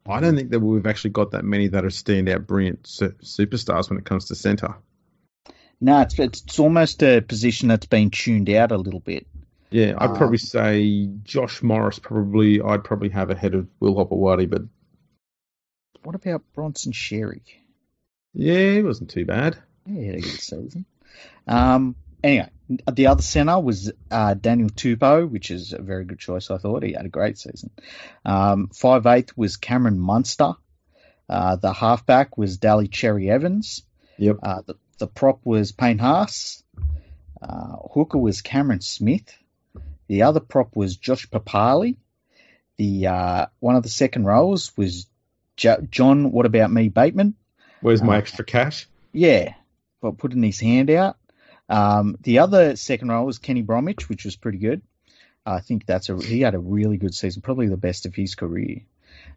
I don't think that we've actually got that many that are standout, brilliant su- superstars when it comes to centre. No, it's, it's almost a position that's been tuned out a little bit. Yeah, I'd Um, probably say Josh Morris. Probably, I'd probably have ahead of Will Hopoate, but What about Bronson Xerri? yeah, he wasn't too bad. Yeah, he had a good season. Um, anyway, the other centre was uh, Daniel Tupou, which is a very good choice, I thought. He had a great season. Um, five eighth was Cameron Munster. Uh, the halfback was Daly Cherry Evans. Yep. Uh, the, the prop was Payne Haas. Uh, hooker was Cameron Smith. The other prop was Josh Papalii. The uh, one of the second rows was jo- John. What about me, Bateman? Where's my Uh, extra cash? Yeah, but putting his hand out. Um, the other second row was Kenny Bromwich, which was pretty good. I think that's a he had a really good season, probably the best of his career.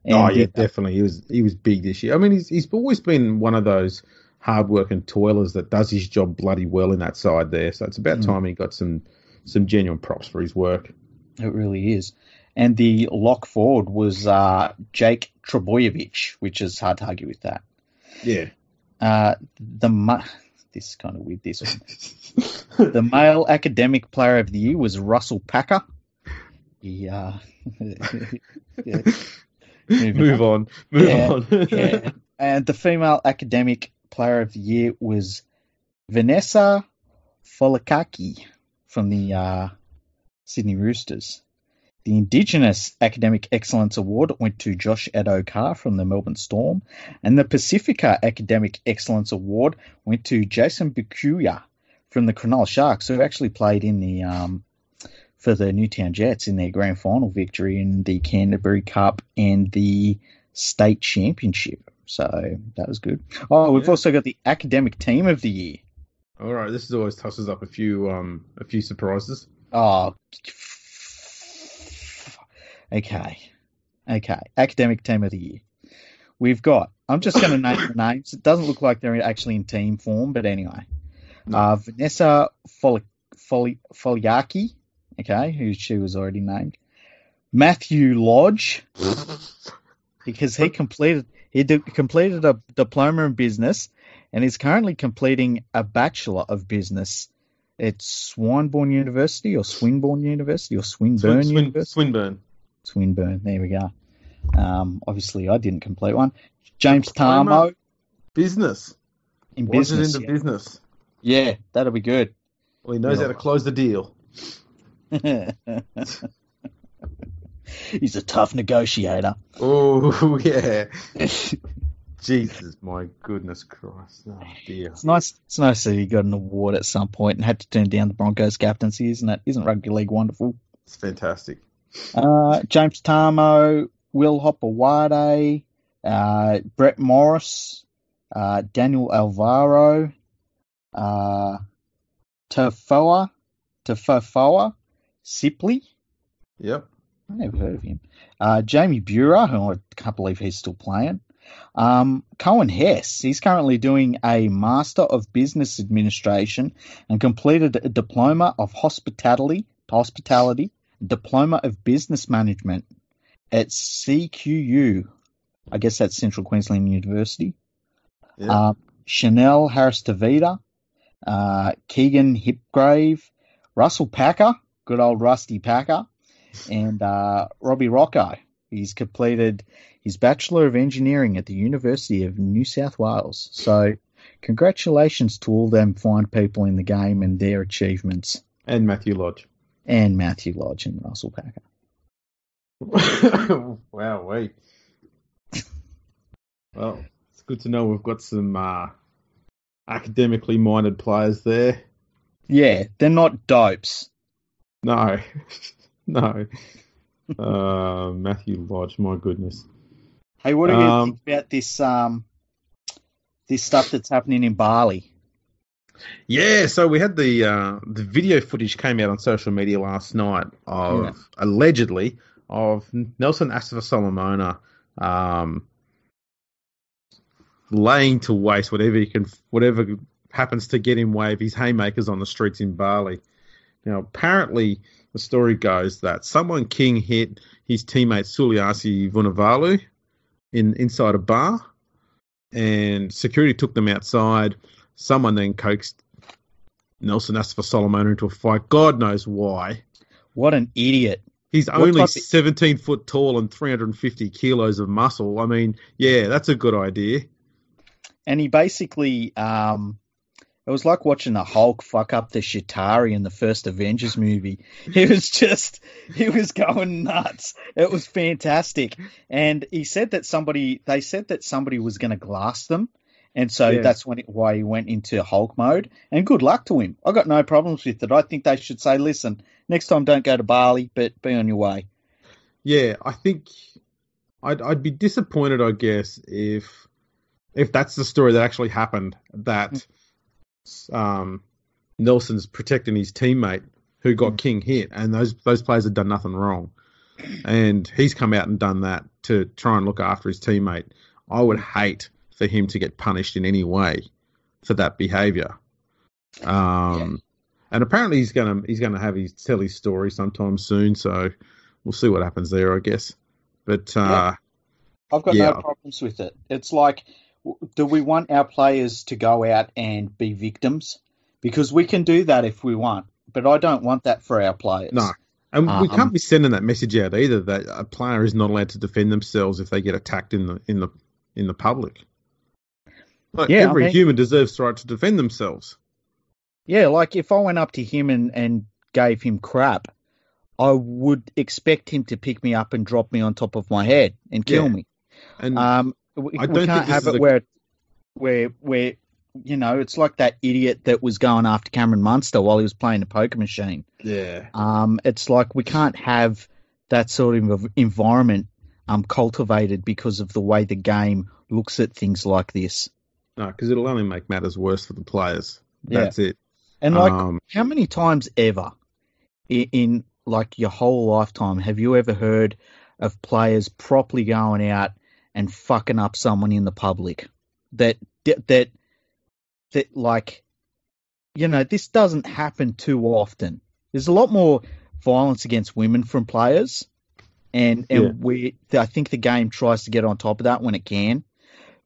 And oh yeah, the- definitely. He was he was big this year. I mean, he's he's always been one of those hard-working toilers that does his job bloody well in that side there. So it's about Mm. time he got some some genuine props for his work. It really is. And the lock forward was uh, Jake Trbojevic, which is hard to argue with that. Yeah. Uh, the ma- this is kind of weird. This one. The male academic player of the year was Russell Packer. He, uh, yeah. Move on. Move Yeah, on. yeah. And the female academic player of the year was Vanessa Foliaki from the uh, Sydney Roosters. The Indigenous Academic Excellence Award went to Josh Addo-Carr from the Melbourne Storm, and the Pacifica Academic Excellence Award went to Jayson Bukuya from the Cronulla Sharks, who actually played in the um, for the Newtown Jets in their grand final victory in the Canterbury Cup and the state championship. So that was good. Oh, we've Yeah. also got the academic team of the year. All right, this is always tosses up a few um a few surprises. Oh, okay, okay. Academic team of the year. We've got. I'm just going to name the names. It doesn't look like they're actually in team form, but anyway. Uh, Vanessa Foli, Foliaki, okay, who she was already named. Matthew Lodge, because he completed he did, completed a diploma in business and is currently completing a bachelor of business at Swinburne University or Swinburne University or Swinburne Swin, University. Swinburne. Swinburne. There we go. Um, obviously, I didn't complete one. James. Tamou Business. in business. into business? yeah. yeah, that'll be good. Well, he knows Yeah. how to close the deal. He's a tough negotiator. Oh yeah. Jesus, my goodness Christ. Oh dear. It's nice. It's nice that he got an award at some point and had to turn down the Broncos captaincy, isn't it? Isn't rugby league wonderful? It's fantastic. Uh, James Tamou, Will Hopoate, uh, Brett Morris, uh, Daniel Alvaro, uh, Tafoa, Tafofoa, Sipley. Yep. I never heard of him. Uh, Jamie Buhrer, who I can't believe he's still playing. Um, Coen Hess, he's currently doing a Master of Business Administration and completed a Diploma of Hospitality, Hospitality, Diploma of Business Management at CQU. I guess that's Central Queensland University. Yeah. Uh, Chanel Harris Tavita, uh, Keegan Hipgrave, Russell Packer, good old Rusty Packer, and uh, Robbie Rocco. He's completed his Bachelor of Engineering at the University of New South Wales. So, congratulations to all them fine people in the game and their achievements, and Matthew Lodge. and Matthew Lodge and Russell Packer. wow, wait. Well, it's good to know we've got some uh, academically minded players there. Yeah, they're not dopes. No, no. Uh, Matthew Lodge, my goodness. Hey, what do you Um, think about this um, this stuff that's happening in Bali? Yeah, so we had the uh, the video footage came out on social media last night of Yeah. allegedly of Nelson Asofa Solomona um, laying to waste whatever he can, whatever happens to get him of his haymakers on the streets in Bali. Now, apparently, the story goes that someone King hit his teammate Suliasi Vunivalu in inside a bar, and security took them outside. Someone then coaxed Nelson Asofa Solomon into a fight. God knows why. What an idiot! He's What only type of- 17 foot tall and 350 kilos of muscle. I mean, yeah, that's a good idea. And he basically, um, it was like watching the Hulk fuck up the Chitauri in the first Avengers movie. He was just, he was going nuts. It was fantastic. And he said that somebody, they said that somebody was going to glass them. And so Yeah. that's when it, why he went into Hulk mode. And good luck to him. I got no problems with it. I think they should say, listen, next time don't go to Bali, but be on your way. Yeah, I think I'd I'd be disappointed, I guess, if if that's the story that actually happened. That mm. Um, Nelson's protecting his teammate who got Mm. King hit, and those those players had done nothing wrong, and he's come out and done that to try and look after his teammate. I would hate for him to get punished in any way for that behaviour. Um, and apparently he's gonna he's gonna have his tell his story sometime soon, so we'll see what happens there, I guess. But uh, I've got Yeah. no problems with it. It's like, do we want our players to go out and be victims? Because we can do that if we want, but I don't want that for our players. no, and we Um, can't be sending that message out either that a player is not allowed to defend themselves if they get attacked in the in the in the public. Like Yeah, I every mean- human deserves the right to defend themselves. Yeah, like if I went up to him and, and gave him crap, I would expect him to pick me up and drop me on top of my head and kill Yeah. me. And Um, we, I we can't have it a- where, where, where, you know, it's like that idiot that was going after Cameron Munster while he was playing the poker machine. yeah, Um, it's like we can't have that sort of environment um, cultivated because of the way the game looks at things like this. no, because it'll only make matters worse for the players. Yeah. That's it. And like, Um, how many times ever in, in like your whole lifetime have you ever heard of players properly going out and fucking up someone in the public? That that that like, you know, this doesn't happen too often. There's a lot more violence against women from players, and and Yeah. we I think the game tries to get on top of that when it can,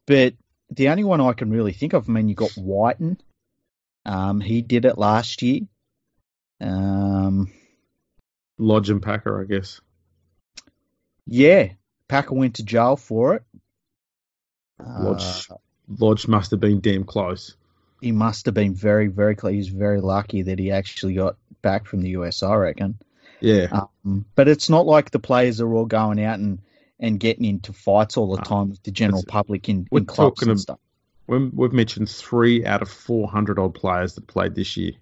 but the only one I can really think of, I mean, you got Whiten. Um, he did it last year. Um, Lodge and Packer, I guess. yeah, Packer went to jail for it. Lodge, Uh, Lodge must have been damn close. he must have been very, very close. He's very lucky that he actually got back from the US, I reckon. Yeah, Um, but it's not like the players are all going out and, and getting into fights all the No. time with the general public in, we're in clubs talking and ab- stuff. we we've mentioned three out of four hundred odd players that played this year.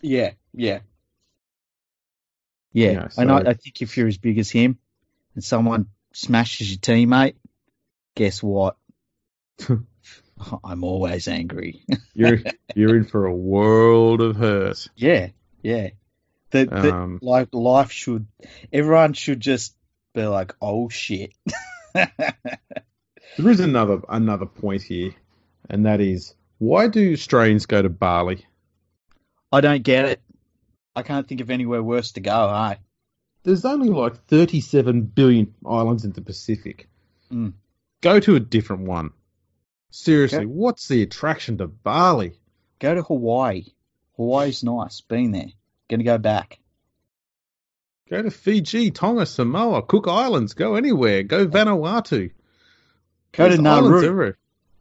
Yeah, yeah. Yeah, Yeah, and so- I, I think if you're as big as him and someone smashes your teammate, guess what? I'm always angry. You're you're in for a world of hurt. yeah, yeah. That that Um, like life should everyone should just be like, oh shit. There is another another point here, and that is why do Australians go to Bali? I don't get it. I can't think of anywhere worse to go. Hey, There's only like 37 billion islands in the Pacific. Mm. Go to a different one. Seriously, Okay. what's the attraction to Bali? go to Hawaii. Hawaii's nice. Been there. Gonna go back. Go to Fiji, Tonga, Samoa, Cook Islands. Go anywhere. Go Vanuatu. Go to There's Nauru.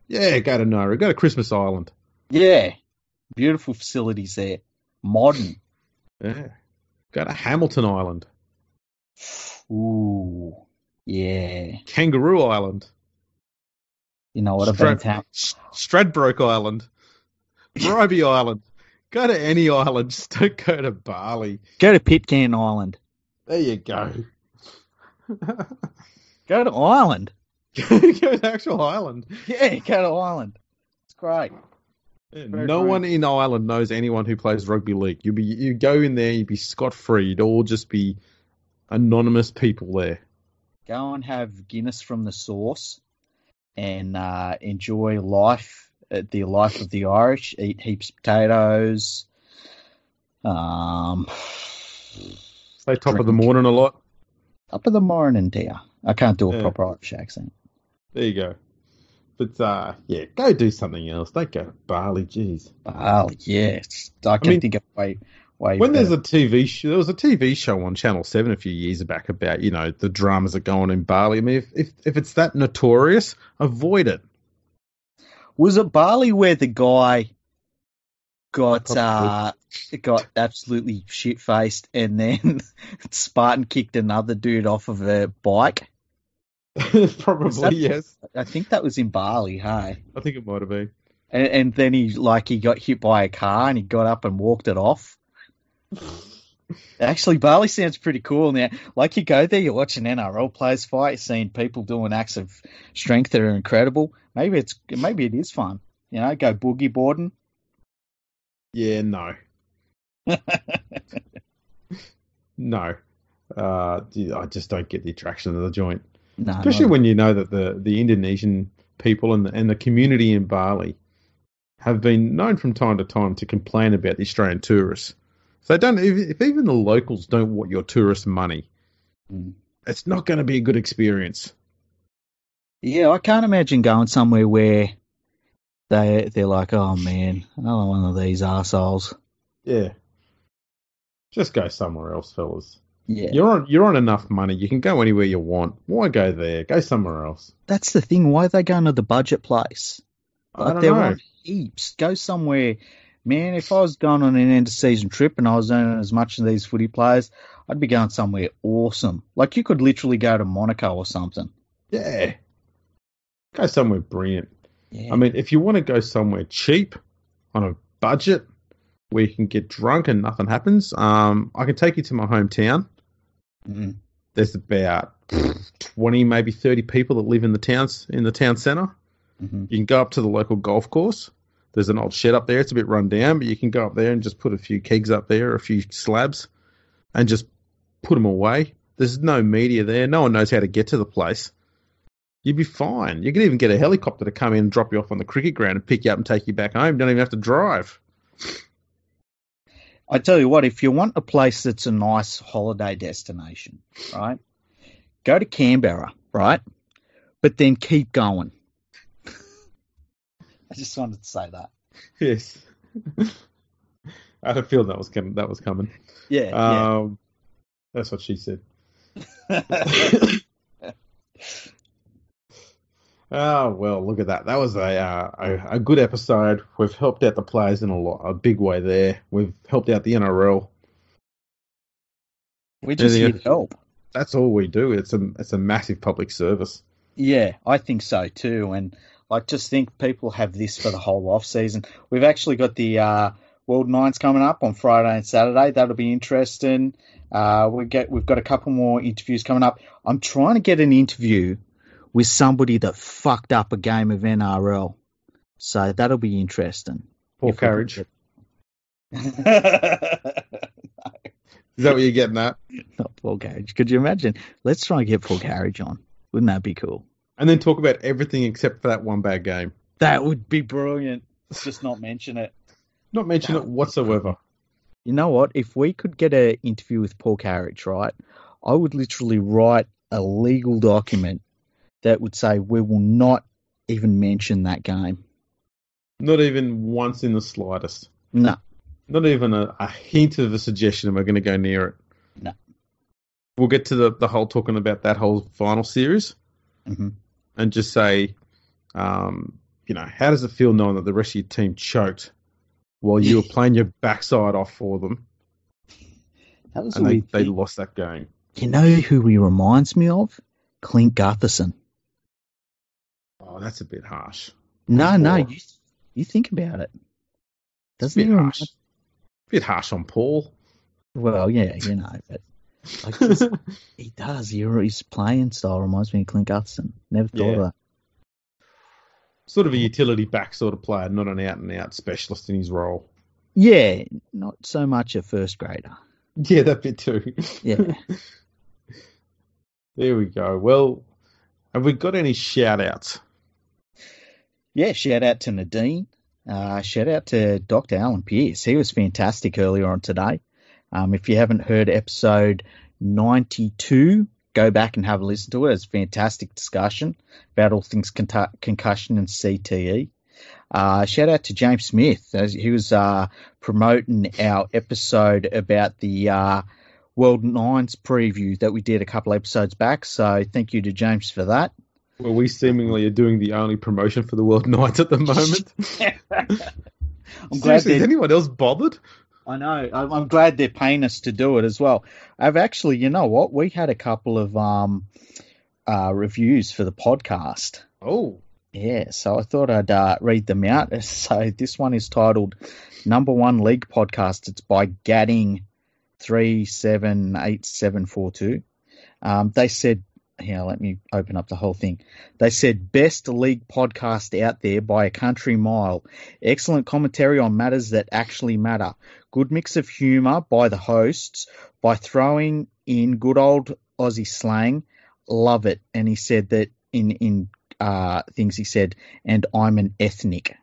Yeah, go to Nauru. Go to Christmas Island. Yeah, beautiful facilities there. Modern. Yeah. Go to Hamilton Island, Ooh, yeah. Kangaroo Island, You know what? I've Stra- town. Stradbroke Island, Bribie Island. Go to any island. Just don't go to Bali. Go to Pitcairn Island. There you go. Go to Ireland. go to actual island. Yeah, go to Ireland. It's great. Yeah, no great. one in Ireland knows anyone who plays rugby league. You be you go in there, you'd be scot free. You'd all just be anonymous people there. Go and have Guinness from the source and uh, enjoy life, uh, the life of the Irish. Eat heaps of potatoes. Um, Say top of the morning a lot. up of the morning, dear. I can't do a Yeah. proper Irish accent. There you go. But uh, yeah, go do something else. Don't go to Bali. Jeez. Oh, yes. I can mean- think of way, way When there's a TV show, there was a TV show on Channel Seven a few years back about you know the dramas that go on in Bali. I mean, if if, if it's that notorious, avoid it. Was it Bali where the guy got uh, got absolutely shit faced and then Spartan kicked another dude off of a bike? Probably that- yes. I think that was in Bali, hey. I think it might have been. And, and then he like he got hit by a car and he got up and walked it off. Actually, Bali sounds pretty cool now. Like you go there, you're watching NRL players fight, you're seeing people doing acts of strength that are incredible. Maybe it's maybe it is fun. You know, go boogie boarding. Yeah, no, no. Uh, I just don't get the attraction of the joint. No, Especially not- when you know that the, the Indonesian people and the, and the community in Bali have been known from time to time to complain about the Australian tourists. So don't if, if even the locals don't want your tourist money, Mm. it's not going to be a good experience. Yeah, I can't imagine going somewhere where they they're like, oh man, another one of these assholes. Yeah, just go somewhere else, fellas. Yeah, You're on you're on enough money. You can go anywhere you want. Why go there? Go somewhere else. that's the thing. Why are they going to the budget place? I Like don't they're know. on heaps. Go somewhere, man. If I was going on an end of season trip and I was earning as much as these footy players, I'd be going somewhere awesome. Like you could literally go to Monaco or something. Yeah, go somewhere brilliant. Yeah. I mean, if you want to go somewhere cheap on a budget where you can get drunk and nothing happens, um, I can take you to my hometown. Mm. There's about twenty, maybe thirty people that live in the towns in the town centre. Mhm. You can go up to the local golf course. There's an old shed up there. It's a bit run down, but you can go up there and just put a few kegs up there, a few slabs, and just put them away. There's no media there. No one knows how to get to the place. You'd be fine. You could even get a helicopter to come in and drop you off on the cricket ground and pick you up and take you back home. You don't even have to drive. I tell you what, if you want a place that's a nice holiday destination, right? Go to Canberra, right? But then keep going. I just wanted to say that. Yes. I had a feeling that was coming. That was coming. Yeah, Um, That's what she said. yeah. Oh well, look at that. That was a, uh, a a good episode. We've helped out the players in a lot, a big way there. We've helped out the NRL. we just need help. That's all we do. It's a it's a massive public service. Yeah, I think so too. And I just think people have this for the whole off season. We've actually got the uh, World Nines coming up on Friday and Saturday. That'll be interesting. Uh, we get we've got a couple more interviews coming up. I'm trying to get an interview with somebody that fucked up a game of NRL. So that'll be interesting. If we Carige. Is that what you're getting at? Not Paul Carige. Could you imagine? Let's try and get Paul Carige on. Wouldn't that be cool? And then talk about everything except for that one bad game. That would be brilliant. Just not mention it. Not mention it whatsoever. You know what? If we could get an interview with Paul Carige, right, I would literally write a legal document that would say we will not even mention that game. Not even once in the slightest. No. Not even a, a hint of a suggestion we're going to go near it. No. We'll get to the, the whole talking about that whole final series hmm and just say, um, you know, how does it feel knowing that the rest of your team choked while you were playing your backside off for them That was and a they, they thing. lost that game? You know who he reminds me of? Clint Gutherson. Oh, that's a bit harsh. No, no, you, you think about it. It's Doesn't a he bit remind, harsh. bit harsh on Paul. Well, yeah, you know, but like just, he does. He, his playing style reminds me of Clint Gutherson. Never thought Yeah. of that. sort of a utility back sort of player, not an out and out specialist in his role. Yeah, not so much a first grader. Yeah, that bit too. Yeah. there we go. Well, have we got any shout outs? Yeah, shout out to Nadine. Uh, shout out to Dr. Alan Pierce. He was fantastic earlier on today. Um, if you haven't heard episode 92, go back and have a listen to it. It's a fantastic discussion about all things con- concussion and CTE. Uh, shout out to James Smith. He was uh, promoting our episode about the uh, World Nines preview that we did a couple episodes back. So thank you to James for that. Well, we seemingly are doing the only promotion for the World Nines at the moment. I'm glad is anyone else bothered? I know. I'm, I'm glad they're paying us to do it as well. I've actually, you know what? We had a couple of um, uh, reviews for the podcast. Oh, Yeah, so I thought I'd uh, read them out. So this one is titled Number One League Podcast. It's by Gadding three seven eight seven four two. Um, they said, here, let me open up the whole thing. They said best league podcast out there by a country mile. Excellent commentary on matters that actually matter. Good mix of humour by the hosts by throwing in good old Aussie slang. Love it. And he said that in in uh, things he said, and I'm an ethnic.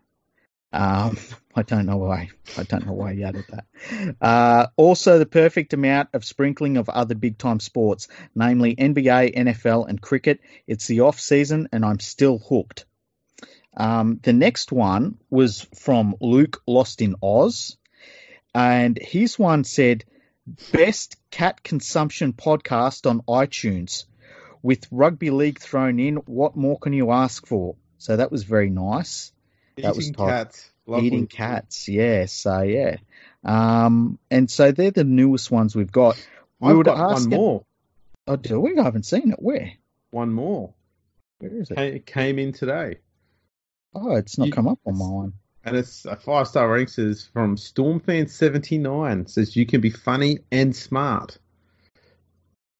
Um, I don't know why. I don't know why he added that. Uh, also, the perfect amount of sprinkling of other big time sports, namely NBA, NFL, and cricket. It's the off season, and I'm still hooked. Um, the next one was from Luke Lost in Oz, and his one said, "Best cat consumption podcast on iTunes." with rugby league thrown in, what more can you ask for? So that was very nice. That was eating top. cats. Lovely. Eating cats, yeah. So yeah, um, and so they're the newest ones we've got. We I've would got ask one it- more. Oh, do we? I haven't seen it. Where? One more. Where is it? Came, came in today. Oh, it's not You- come up on my one. And it's uh, a five star rating says from Stormfan79 says you can be funny and smart.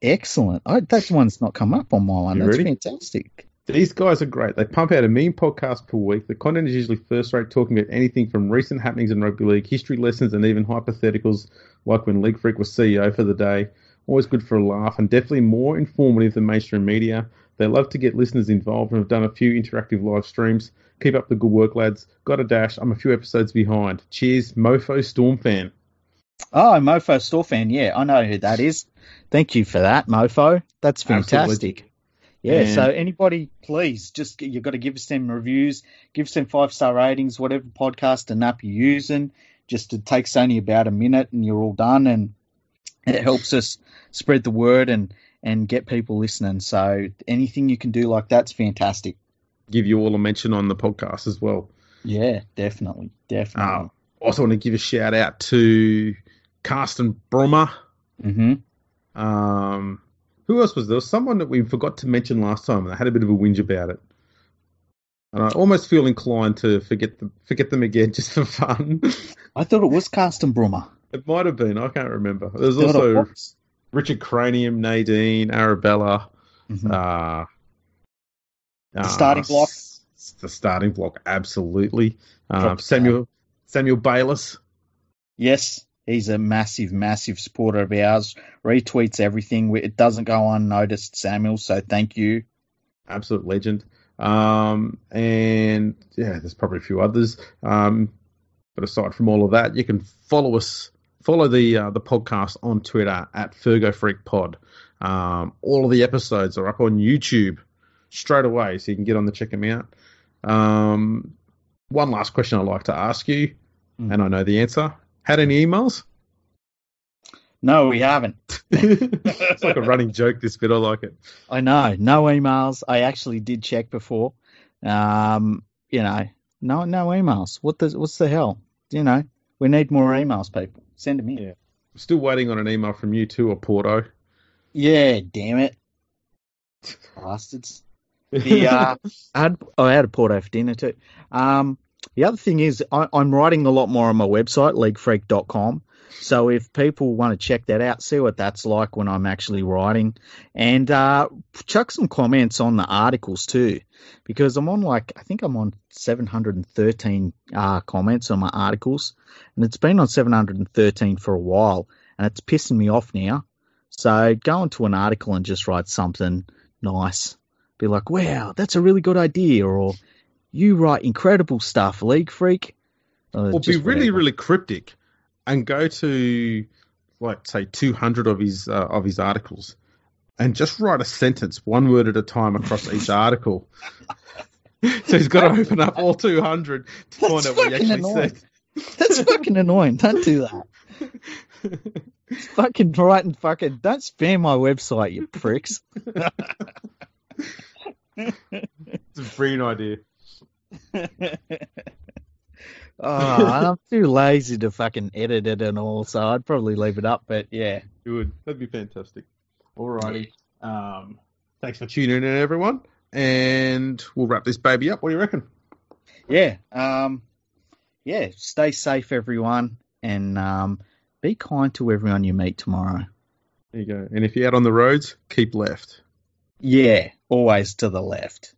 Excellent. Oh, that one's not come up on my one. You That's ready? fantastic. These guys are great. They pump out a million podcasts per week. The content is usually first rate, talking about anything from recent happenings in rugby league, history lessons, and even hypotheticals, like when League Freak was CEO for the day. Always good for a laugh, and definitely more informative than mainstream media. They love to get listeners involved and have done a few interactive live streams. Keep up the good work, lads. Got a dash. I'm a few episodes behind. Cheers, Mofo Storm fan. Oh, Mofo Storm fan. Yeah, I know who that is. Thank you for that, Mofo. That's Absolutely. fantastic. Yeah, And- so anybody, please, just you've got to give us them reviews, give us them five star ratings, whatever podcast and app you're using. Just it takes only about a minute, and you're all done, and it helps us spread the word and and get people listening. So anything you can do like that's fantastic. Give you all a mention on the podcast as well. Yeah, definitely, definitely. Um, also want to give a shout out to Carsten Brummer. hmm Um, who else was there? there? was someone that we forgot to mention last time, and I had a bit of a whinge about it. And I almost feel inclined to forget them, forget them again just for fun. I thought it was Carsten Brummer. it might have been. I can't remember. There's also. Richard Cranium, Nadine, Arabella. Mhm. Uh, The uh, starting block. s- The starting block, absolutely. Um, the Samuel Samuel Bayless. Yes, he's a massive, massive supporter of ours. Retweets everything. It doesn't go unnoticed, Samuel. So thank you. absolute legend. Um, and yeah, there's probably a few others. Um, but aside from all of that, you can follow us, follow the uh, the podcast on Twitter at Fergo Freak Pod. Um, all of the episodes are up on YouTube straight away, so you can get on the check them out. Um, one last question I'd like to ask you, Mm. and I know the answer. Had any emails? No, we haven't. it's like a running joke. This bit, I like it. I know. No emails. I actually did check before. Um, you know, no no emails. What the what's the hell? You know, we need more emails, people. Send them in. Yeah. Still waiting on an email from you too, or Porto. Yeah, damn it. Bastards. The uh, I had I had a Porto for dinner too. Um, the other thing is I, I'm writing a lot more on my website, leaguefreak.com. So if people want to check that out, see what that's like when I'm actually writing, and uh, chuck some comments on the articles too, because I'm on like I think I'm on 713 uh, comments on my articles, and it's been on 713 for a while, and it's pissing me off now. So go into an article and just write something nice. Be like, wow, that's a really good idea, or you write incredible stuff, League Freak. Uh, Or be just really, whatever. really cryptic, and go to like say 200 of his uh, of his articles, and just write a sentence, one word at a time across each article. so he's got to open up all 200 to find That's out what he actually annoying. said. That's fucking annoying. Don't do that. Fucking writing fucking. Don't spam my website, you pricks. it's a brilliant idea. oh, I'm too lazy to fucking edit it and all, so I'd probably leave it up. But yeah, Good. That'd be fantastic. Alrighty. Um, thanks for tuning in, everyone. And we'll wrap this baby up. What do you reckon? yeah, um, yeah. Stay safe, everyone, and um, be kind to everyone you meet tomorrow. There you go. And if you're out on the roads, keep left. Yeah, always to the left.